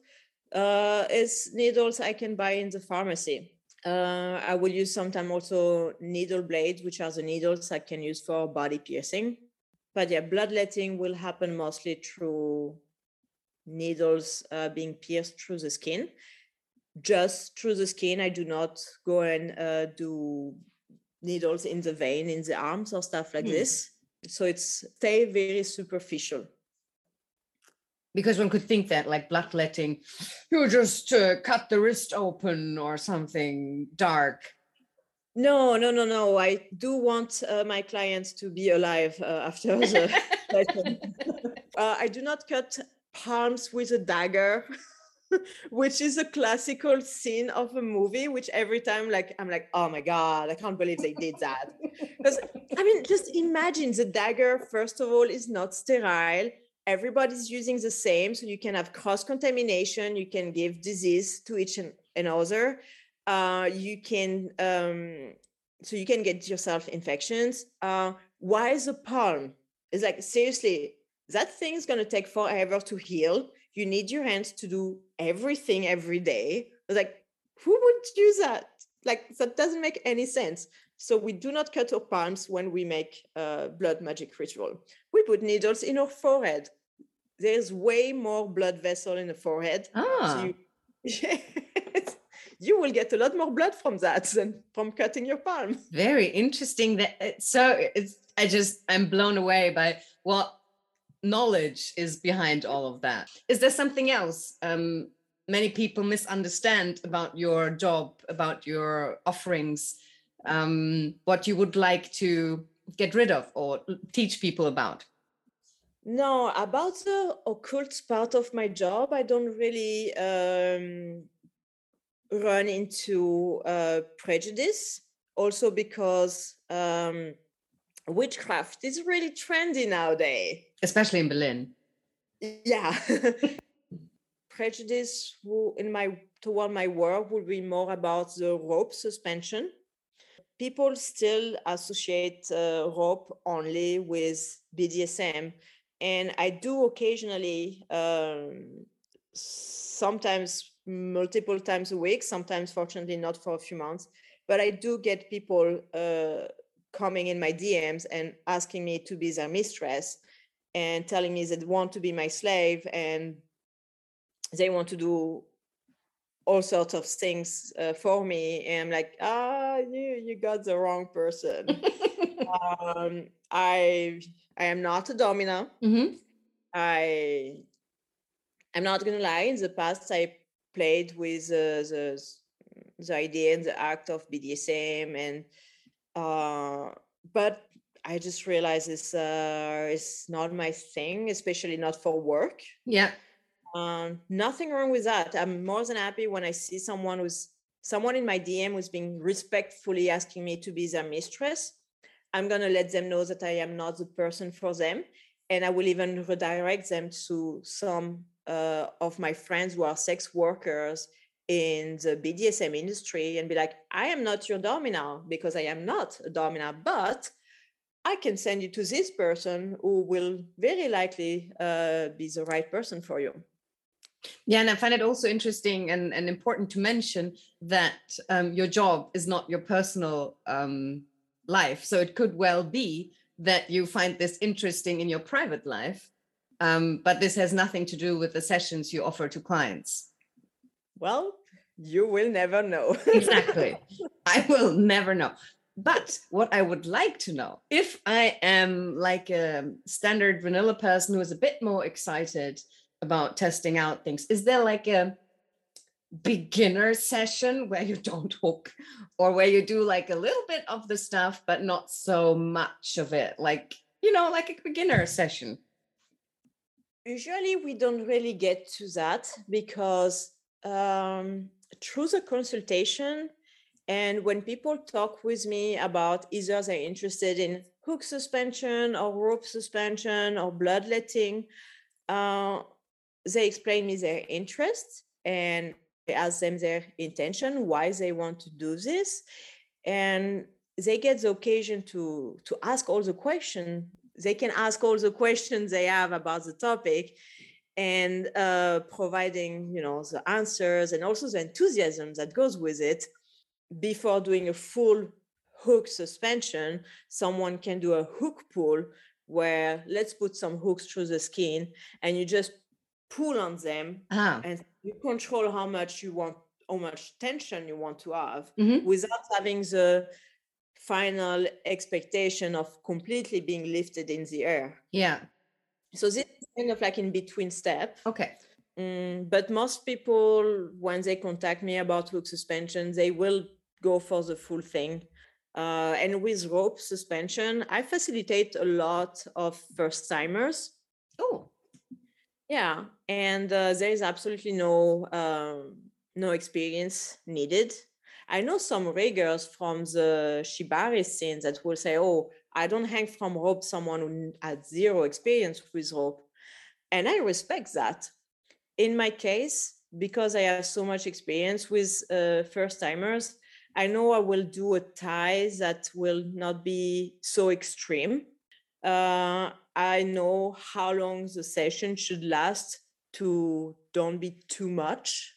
Uh, it's needles I can buy in the pharmacy. Uh, I will use sometimes also needle blades, which are the needles I can use for body piercing. But yeah, bloodletting will happen mostly through needles uh, being pierced through the skin. Just through the skin, I do not go and uh, do needles in the vein, in the arms, or stuff like mm. this. So it's stay very superficial. Because one could think that, like bloodletting, you just uh, cut the wrist open or something dark. No, no, no, no. I do want uh, my clients to be alive uh, after the uh, I do not cut palms with a dagger which is a classical scene of a movie which every time like i'm like oh my god i can't believe they did that. Because i mean just imagine the dagger first of all is not sterile. Everybody's using the same so you can have cross contamination you can give disease to each and another. Uh, you can um, so you can get yourself infections. Uh, why is a palm? It's like seriously that thing is going to take forever to heal. You need your hands to do everything every day. Like, who would do that? Like, that doesn't make any sense. So we do not cut our palms when we make a blood magic ritual. We put needles in our forehead. There's way more blood vessel in the forehead. Ah. So you, yes, you will get a lot more blood from that than from cutting your palm. Very interesting. That so it's I just I'm blown away by what knowledge is behind all of that. Is there something else um, many people misunderstand about your job, about your offerings, um, what you would like to get rid of or teach people about? No, about the occult part of my job, I don't really um, run into uh, prejudice. Also, because um, witchcraft is really trendy nowadays, especially in Berlin. Yeah, prejudice in my toward my work would be more about the rope suspension. People still associate uh, rope only with BDSM, and I do occasionally, um, sometimes multiple times a week, sometimes fortunately not for a few months, but I do get people uh, coming in my DMs and asking me to be their mistress and telling me they want to be my slave and they want to do all sorts of things uh, for me. And i'm like ah you you got the wrong person. Um, i i am not a domina mm-hmm. i i'm not gonna lie in the past i played with uh, the the idea and the act of bdsm and uh, but I just realized it's uh, it's not my thing, especially not for work. Yeah. Um, nothing wrong with that. I'm more than happy when I see someone who's someone in my DM who's being respectfully asking me to be their mistress. I'm gonna let them know that I am not the person for them, and I will even redirect them to some uh, of my friends who are sex workers in the BDSM industry and be like, I am not your domina because I am not a domina, but I can send you to this person who will very likely uh, be the right person for you. Yeah, and I find it also interesting and, and important to mention that um, your job is not your personal um, life. So it could well be that you find this interesting in your private life, um, but this has nothing to do with the sessions you offer to clients. Well, you will never know. exactly. I will never know. But what I would like to know, if I am like a standard vanilla person who is a bit more excited about testing out things, is there like a beginner session where you don't hook or where you do like a little bit of the stuff, but not so much of it? Like, you know, like a beginner session. Usually we don't really get to that because um, through the consultation, and when people talk with me about either they're interested in hook suspension or rope suspension or bloodletting, uh, they explain me their interest and I ask them their intention, why they want to do this. And they get the occasion to, to ask all the questions. They can ask all the questions they have about the topic and uh, providing you know the answers and also the enthusiasm that goes with it before doing a full hook suspension someone can do a hook pull where let's put some hooks through the skin and you just pull on them ah. and you control how much you want how much tension you want to have mm-hmm. without having the final expectation of completely being lifted in the air yeah so this is kind of like in between step. Okay. Mm, but most people, when they contact me about hook suspension, they will go for the full thing. Uh, and with rope suspension, I facilitate a lot of first timers. Oh, yeah, and uh, there is absolutely no um, no experience needed. I know some riggers from the shibari scene that will say, "Oh, I don't hang from rope someone who had zero experience with rope. And I respect that. In my case, because I have so much experience with uh, first timers, I know I will do a tie that will not be so extreme. Uh, I know how long the session should last to don't be too much.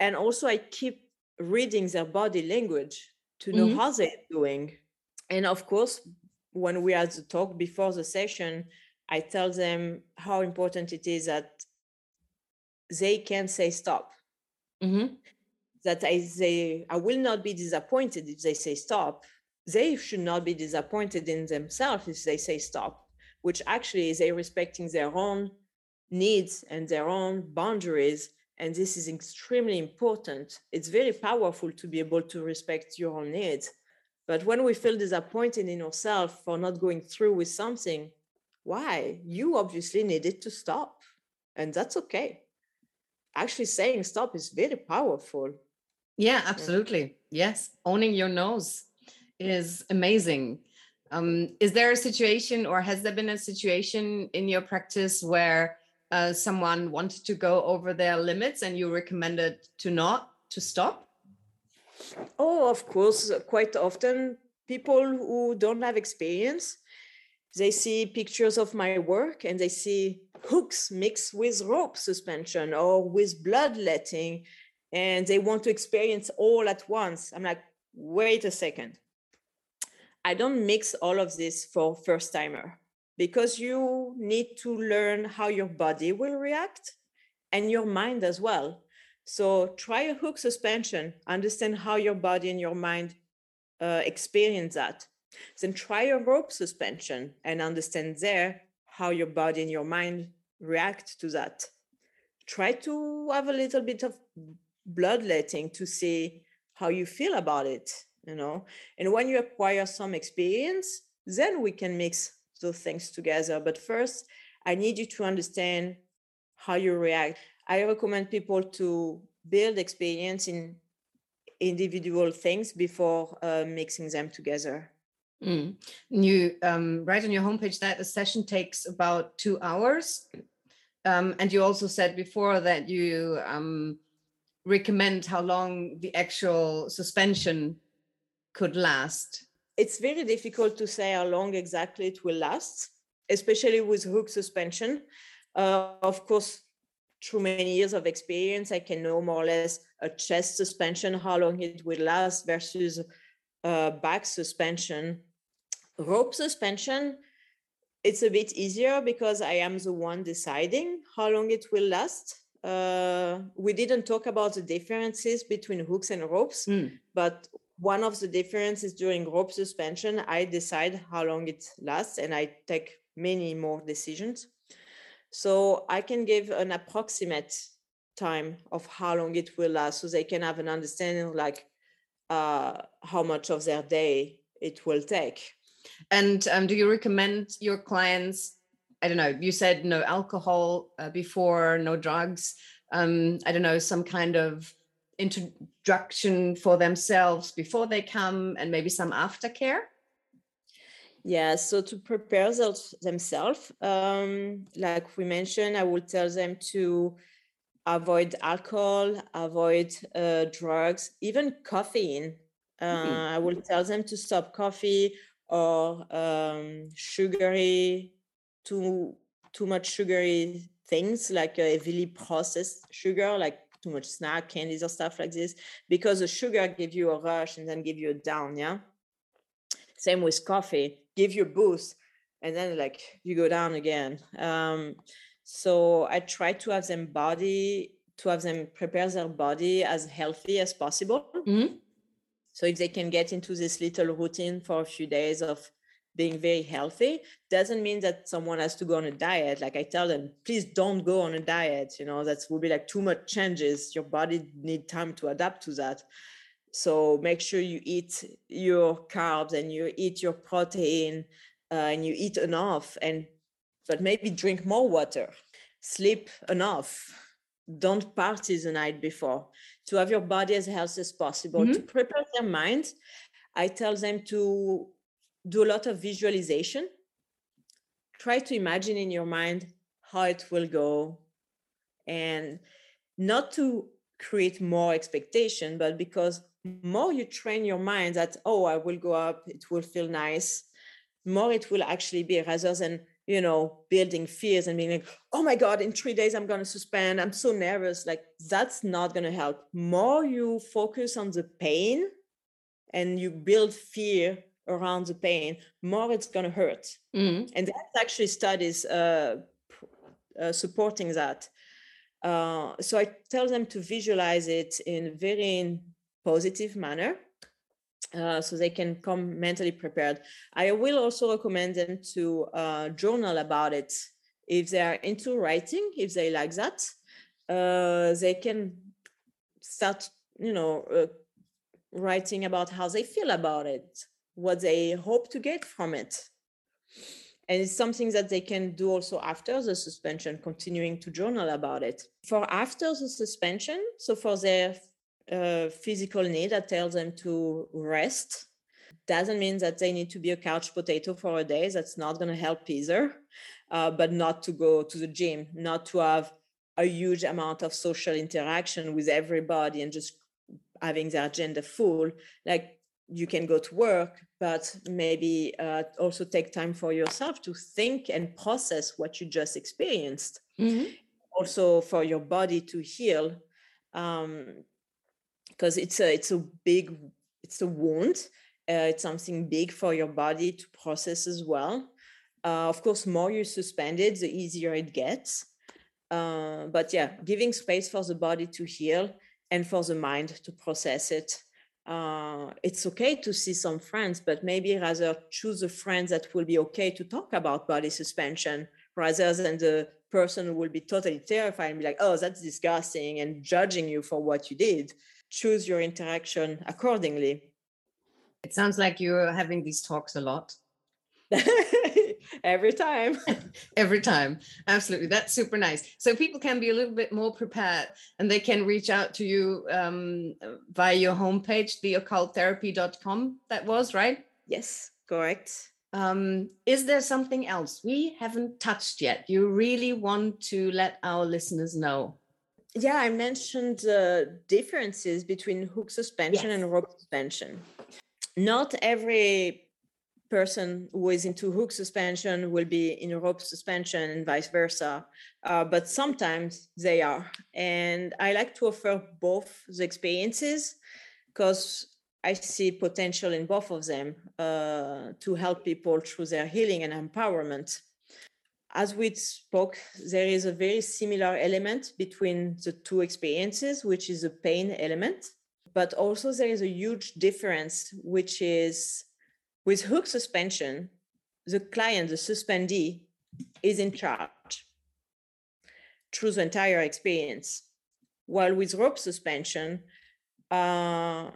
And also, I keep reading their body language to know mm-hmm. how they're doing. And of course, when we had the talk before the session, I tell them how important it is that they can say stop. Mm-hmm. That I they I will not be disappointed if they say stop. They should not be disappointed in themselves if they say stop, which actually is they respecting their own needs and their own boundaries and this is extremely important. It's very powerful to be able to respect your own needs. But when we feel disappointed in ourselves for not going through with something, why? You obviously needed to stop, and that's okay. Actually, saying stop is very powerful. Yeah, absolutely. Yes, owning your nose is amazing. Um, is there a situation, or has there been a situation in your practice where uh, someone wanted to go over their limits and you recommended to not to stop? Oh, of course. Uh, quite often, people who don't have experience, they see pictures of my work and they see hooks mixed with rope suspension or with bloodletting, and they want to experience all at once. I'm like, wait a second. I don't mix all of this for first timer because you need to learn how your body will react and your mind as well. So try a hook suspension, understand how your body and your mind uh, experience that. Then try a rope suspension and understand there how your body and your mind react to that. Try to have a little bit of bloodletting to see how you feel about it you know and when you acquire some experience then we can mix those things together but first i need you to understand how you react i recommend people to build experience in individual things before uh, mixing them together mm. you um, write on your homepage that a session takes about two hours um, and you also said before that you um, recommend how long the actual suspension could last? It's very difficult to say how long exactly it will last, especially with hook suspension. Uh, of course, through many years of experience, I can know more or less a chest suspension, how long it will last versus uh, back suspension. Rope suspension, it's a bit easier because I am the one deciding how long it will last. Uh, we didn't talk about the differences between hooks and ropes, mm. but one of the differences during rope suspension, I decide how long it lasts and I take many more decisions. So I can give an approximate time of how long it will last so they can have an understanding like uh, how much of their day it will take. And um, do you recommend your clients? I don't know, you said no alcohol uh, before, no drugs. Um, I don't know, some kind of introduction for themselves before they come and maybe some aftercare? Yeah, so to prepare themselves, um, like we mentioned, I will tell them to avoid alcohol, avoid uh, drugs, even caffeine. Uh, mm-hmm. I will tell them to stop coffee or um, sugary, too too much sugary things like uh, heavily processed sugar, like too much snack, candies or stuff like this, because the sugar give you a rush and then give you a down. Yeah. Same with coffee, give your boost and then like you go down again. Um, so I try to have them body to have them prepare their body as healthy as possible. Mm-hmm. So if they can get into this little routine for a few days of being very healthy doesn't mean that someone has to go on a diet like i tell them please don't go on a diet you know that will be like too much changes your body need time to adapt to that so make sure you eat your carbs and you eat your protein uh, and you eat enough and but maybe drink more water sleep enough don't party the night before to have your body as healthy as possible mm-hmm. to prepare their mind i tell them to do a lot of visualization. Try to imagine in your mind how it will go and not to create more expectation, but because more you train your mind that, oh, I will go up, it will feel nice, more it will actually be rather than, you know, building fears and being like, oh my God, in three days I'm going to suspend. I'm so nervous. Like, that's not going to help. More you focus on the pain and you build fear around the pain, more it's going to hurt. Mm-hmm. And that's actually studies uh, uh, supporting that. Uh, so I tell them to visualize it in very positive manner. Uh, so they can come mentally prepared. I will also recommend them to uh, journal about it if they are into writing, if they like that. uh, they can start, you know, uh, writing about how they feel about it, what they hope to get from it. And it's something that they can do also after the suspension, continuing to journal about it. For after the suspension, so for their uh, physical need that tells them to rest, doesn't mean that they need to be a couch potato for a day. That's not going to help either. Uh, but not to go to the gym, not to have a huge amount of social interaction with everybody and just having their agenda full. Like you can go to work, but maybe uh, also take time for yourself to think and process what you just experienced. Mm-hmm. Also for your body to heal, because it's a it's a big it's a wound. Uh, it's something big for your body to process as well. Uh, of course, more you suspend it, the easier it gets. Uh, but yeah, giving space for the body to heal and for the mind to process it. Uh, it's okay to see some friends, but maybe rather choose a friend that will be okay to talk about body suspension rather than the person who will be totally terrified and be like, oh, that's disgusting and judging you for what you did. Choose your interaction accordingly. It sounds like you're having these talks a lot. every time. Every time. Absolutely. That's super nice. So people can be a little bit more prepared and they can reach out to you um, via your homepage theocculttherapy.com that was right? Yes correct. Um, is there something else we haven't touched yet? You really want to let our listeners know yeah i mentioned the uh, differences between hook suspension yes. and rope suspension not every person who is into hook suspension will be in rope suspension and vice versa. Uh, but sometimes they are. And I like to offer both the experiences because I see potential in both of them uh, to help people through their healing and empowerment. As we spoke, there is a very similar element between the two experiences, which is a pain element. But also, there is a huge difference, which is with hook suspension, the client, the suspendee, is in charge through the entire experience. While with rope suspension, uh,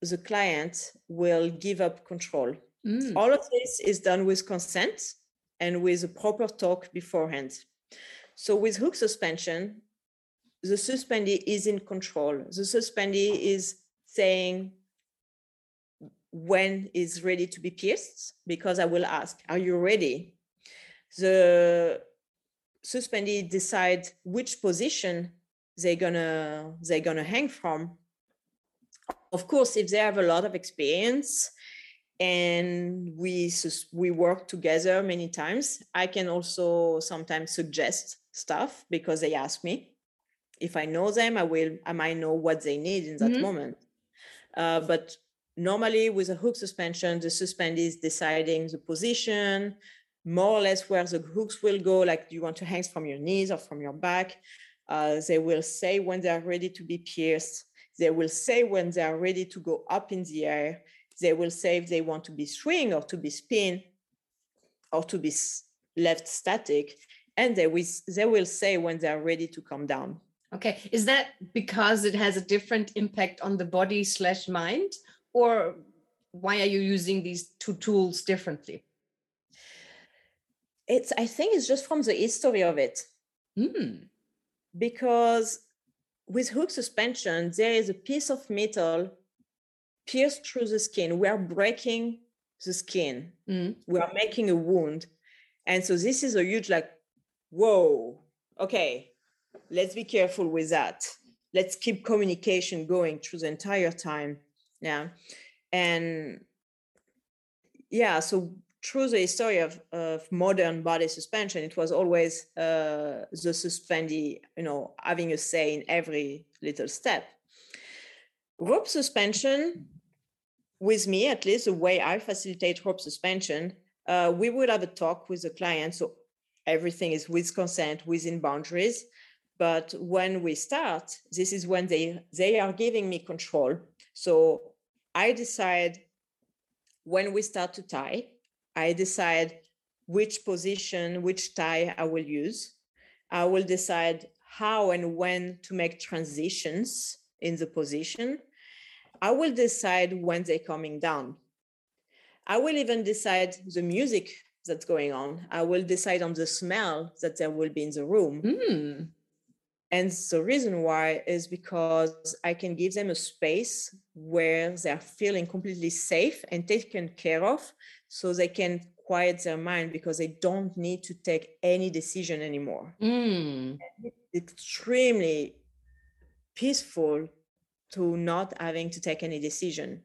the client will give up control. Mm. All of this is done with consent and with a proper talk beforehand. So with hook suspension, the suspendee is in control. The suspendee is saying, when is ready to be pierced because I will ask, are you ready? The suspendee decide which position they're gonna they're gonna hang from. Of course, if they have a lot of experience and we we work together many times, I can also sometimes suggest stuff because they ask me. If I know them, I will I might know what they need in that mm-hmm. moment. Uh, but normally with a hook suspension, the suspend is deciding the position, more or less where the hooks will go, like do you want to hang from your knees or from your back. Uh, they will say when they are ready to be pierced. They will say when they are ready to go up in the air. They will say if they want to be swing or to be spin or to be left static. And they will, they will say when they are ready to come down. Okay. Is that because it has a different impact on the body slash mind? or why are you using these two tools differently? It's I think it's just from the history of it. Mm. Because with hook suspension, there is a piece of metal pierced through the skin. We are breaking the skin. Mm. We are making a wound. And so this is a huge like, whoa, okay, let's be careful with that. Let's keep communication going through the entire time yeah and yeah so through the history of, of modern body suspension it was always uh, the suspendee you know having a say in every little step rope suspension with me at least the way i facilitate rope suspension uh, we would have a talk with the client so everything is with consent within boundaries but when we start this is when they they are giving me control so I decide when we start to tie, I decide which position, which tie I will use. I will decide how and when to make transitions in the position. I will decide when they're coming down. I will even decide the music that's going on. I will decide on the smell that there will be in the room. Mm. And the reason why is because I can give them a space where they're feeling completely safe and taken care of so they can quiet their mind because they don't need to take any decision anymore. Mm. It's extremely peaceful to not having to take any decision.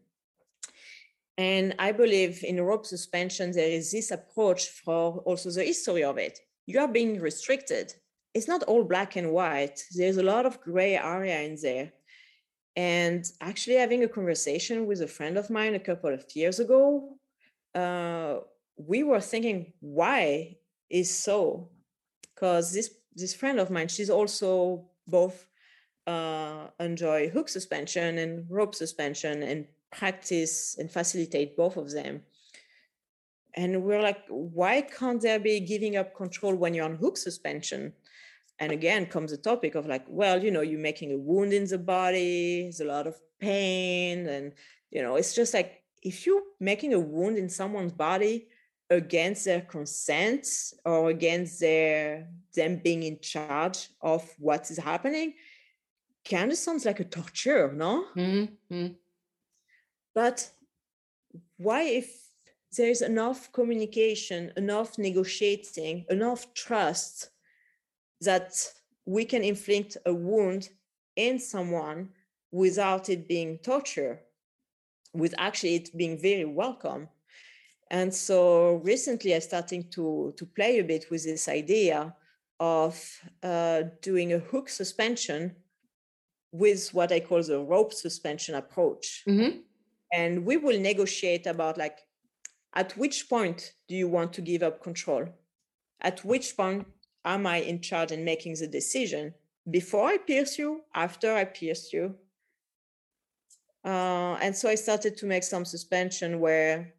And I believe in rope suspension, there is this approach for also the history of it. You are being restricted. It's not all black and white. There's a lot of gray area in there. And actually, having a conversation with a friend of mine a couple of years ago, uh, we were thinking, why is so? Because this this friend of mine, she's also both uh, enjoy hook suspension and rope suspension and practice and facilitate both of them. And we're like, why can't there be giving up control when you're on hook suspension? And again comes the topic of like, well, you know, you're making a wound in the body, there's a lot of pain. And, you know, it's just like if you're making a wound in someone's body against their consent or against their them being in charge of what is happening, kind of sounds like a torture, no? Mm-hmm. But why, if there's enough communication, enough negotiating, enough trust that we can inflict a wound in someone without it being torture, with actually it being very welcome? And so recently I started to, to play a bit with this idea of uh, doing a hook suspension with what I call the rope suspension approach. Mm-hmm. And we will negotiate about like, at which point do you want to give up control? At which point am I in charge and making the decision? Before I pierce you, after I pierce you. Uh, and so I started to make some suspension where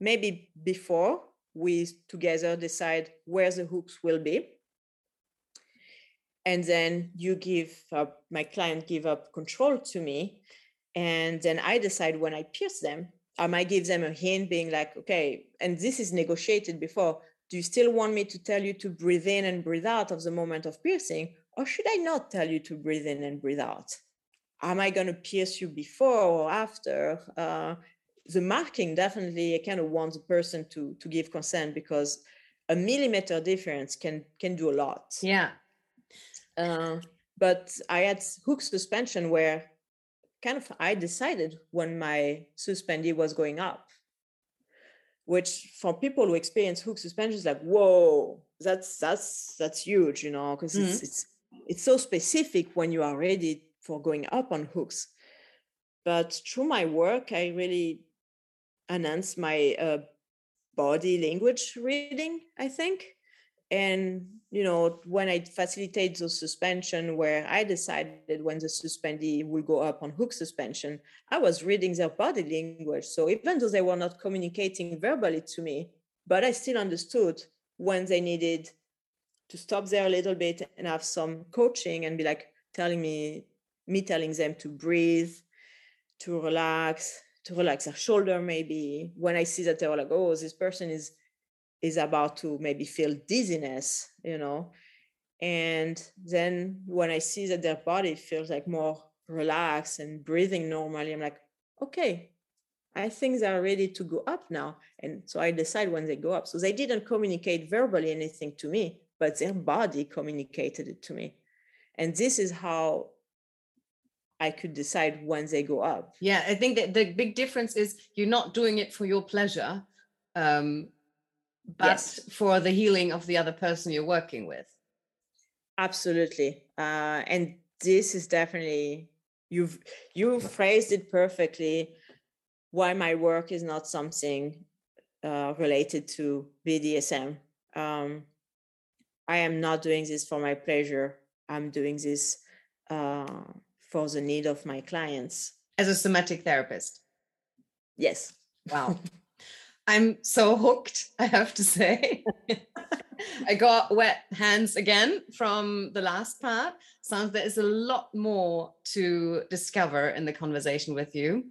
maybe before we together decide where the hooks will be and then you give up my client give up control to me and then i decide when i pierce them i might give them a hint being like okay and this is negotiated before do you still want me to tell you to breathe in and breathe out of the moment of piercing or should i not tell you to breathe in and breathe out am i going to pierce you before or after uh, the marking definitely I kind of want the person to to give consent because a millimeter difference can can do a lot. Yeah. Uh, but I had hook suspension where kind of I decided when my suspendee was going up, which for people who experience hook suspension is like, whoa, that's that's that's huge, you know, because mm-hmm. it's it's it's so specific when you are ready for going up on hooks. But through my work, I really enhance my uh, body language reading, I think. And you know, when I facilitate those suspension, where I decided when the suspendee will go up on hook suspension, I was reading their body language. So even though they were not communicating verbally to me, but I still understood when they needed to stop there a little bit and have some coaching and be like telling me, me telling them to breathe, to relax, to relax their shoulder maybe when i see that they're like oh this person is is about to maybe feel dizziness you know? And then when i see that their body feels like more relaxed and breathing normally i'm like okay i think they're ready to go up now. And so i decide when they go up. So they didn't communicate verbally anything to me but their body communicated it to me. And this is how I could decide when they go up. Yeah, I think that the big difference is you're not doing it for your pleasure, um, but yes. for the healing of the other person you're working with. Absolutely, uh, and this is definitely you've you phrased it perfectly. Why my work is not something uh, related to BDSM. Um, I am not doing this for my pleasure. I'm doing this. Uh, for the need of my clients. As a somatic therapist? Yes. Wow. I'm so hooked, I have to say. I got wet hands again from the last part. Sounds there is a lot more to discover in the conversation with you.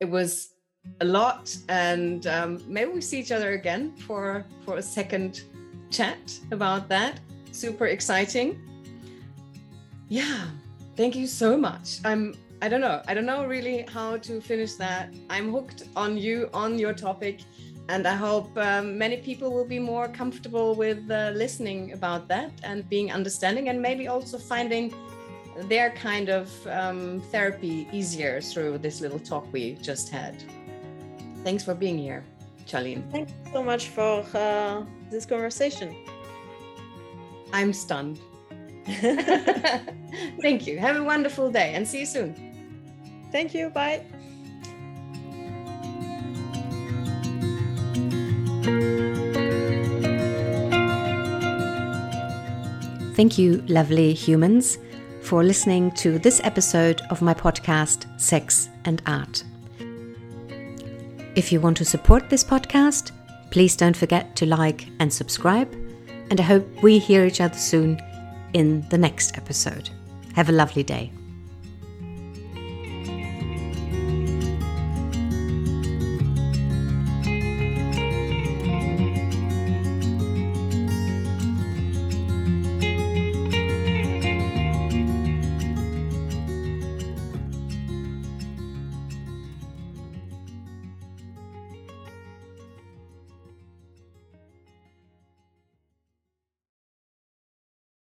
It was a lot, and um, maybe we see each other again for for a second chat about that. Super exciting. Yeah, thank you so much. I'm I don't know. I don't know really how to finish that. I'm hooked on you on your topic and I hope um, many people will be more comfortable with uh, listening about that and being understanding and maybe also finding their kind of um, therapy easier through this little talk we just had. Thanks for being here, Charlene. Thanks so much for uh, this conversation. I'm stunned. Thank you. Have a wonderful day and see you soon. Thank you. Bye. Thank you, lovely humans, for listening to this episode of my podcast, Sex and Art. If you want to support this podcast, please don't forget to like and subscribe. And I hope we hear each other soon in the next episode. Have a lovely day.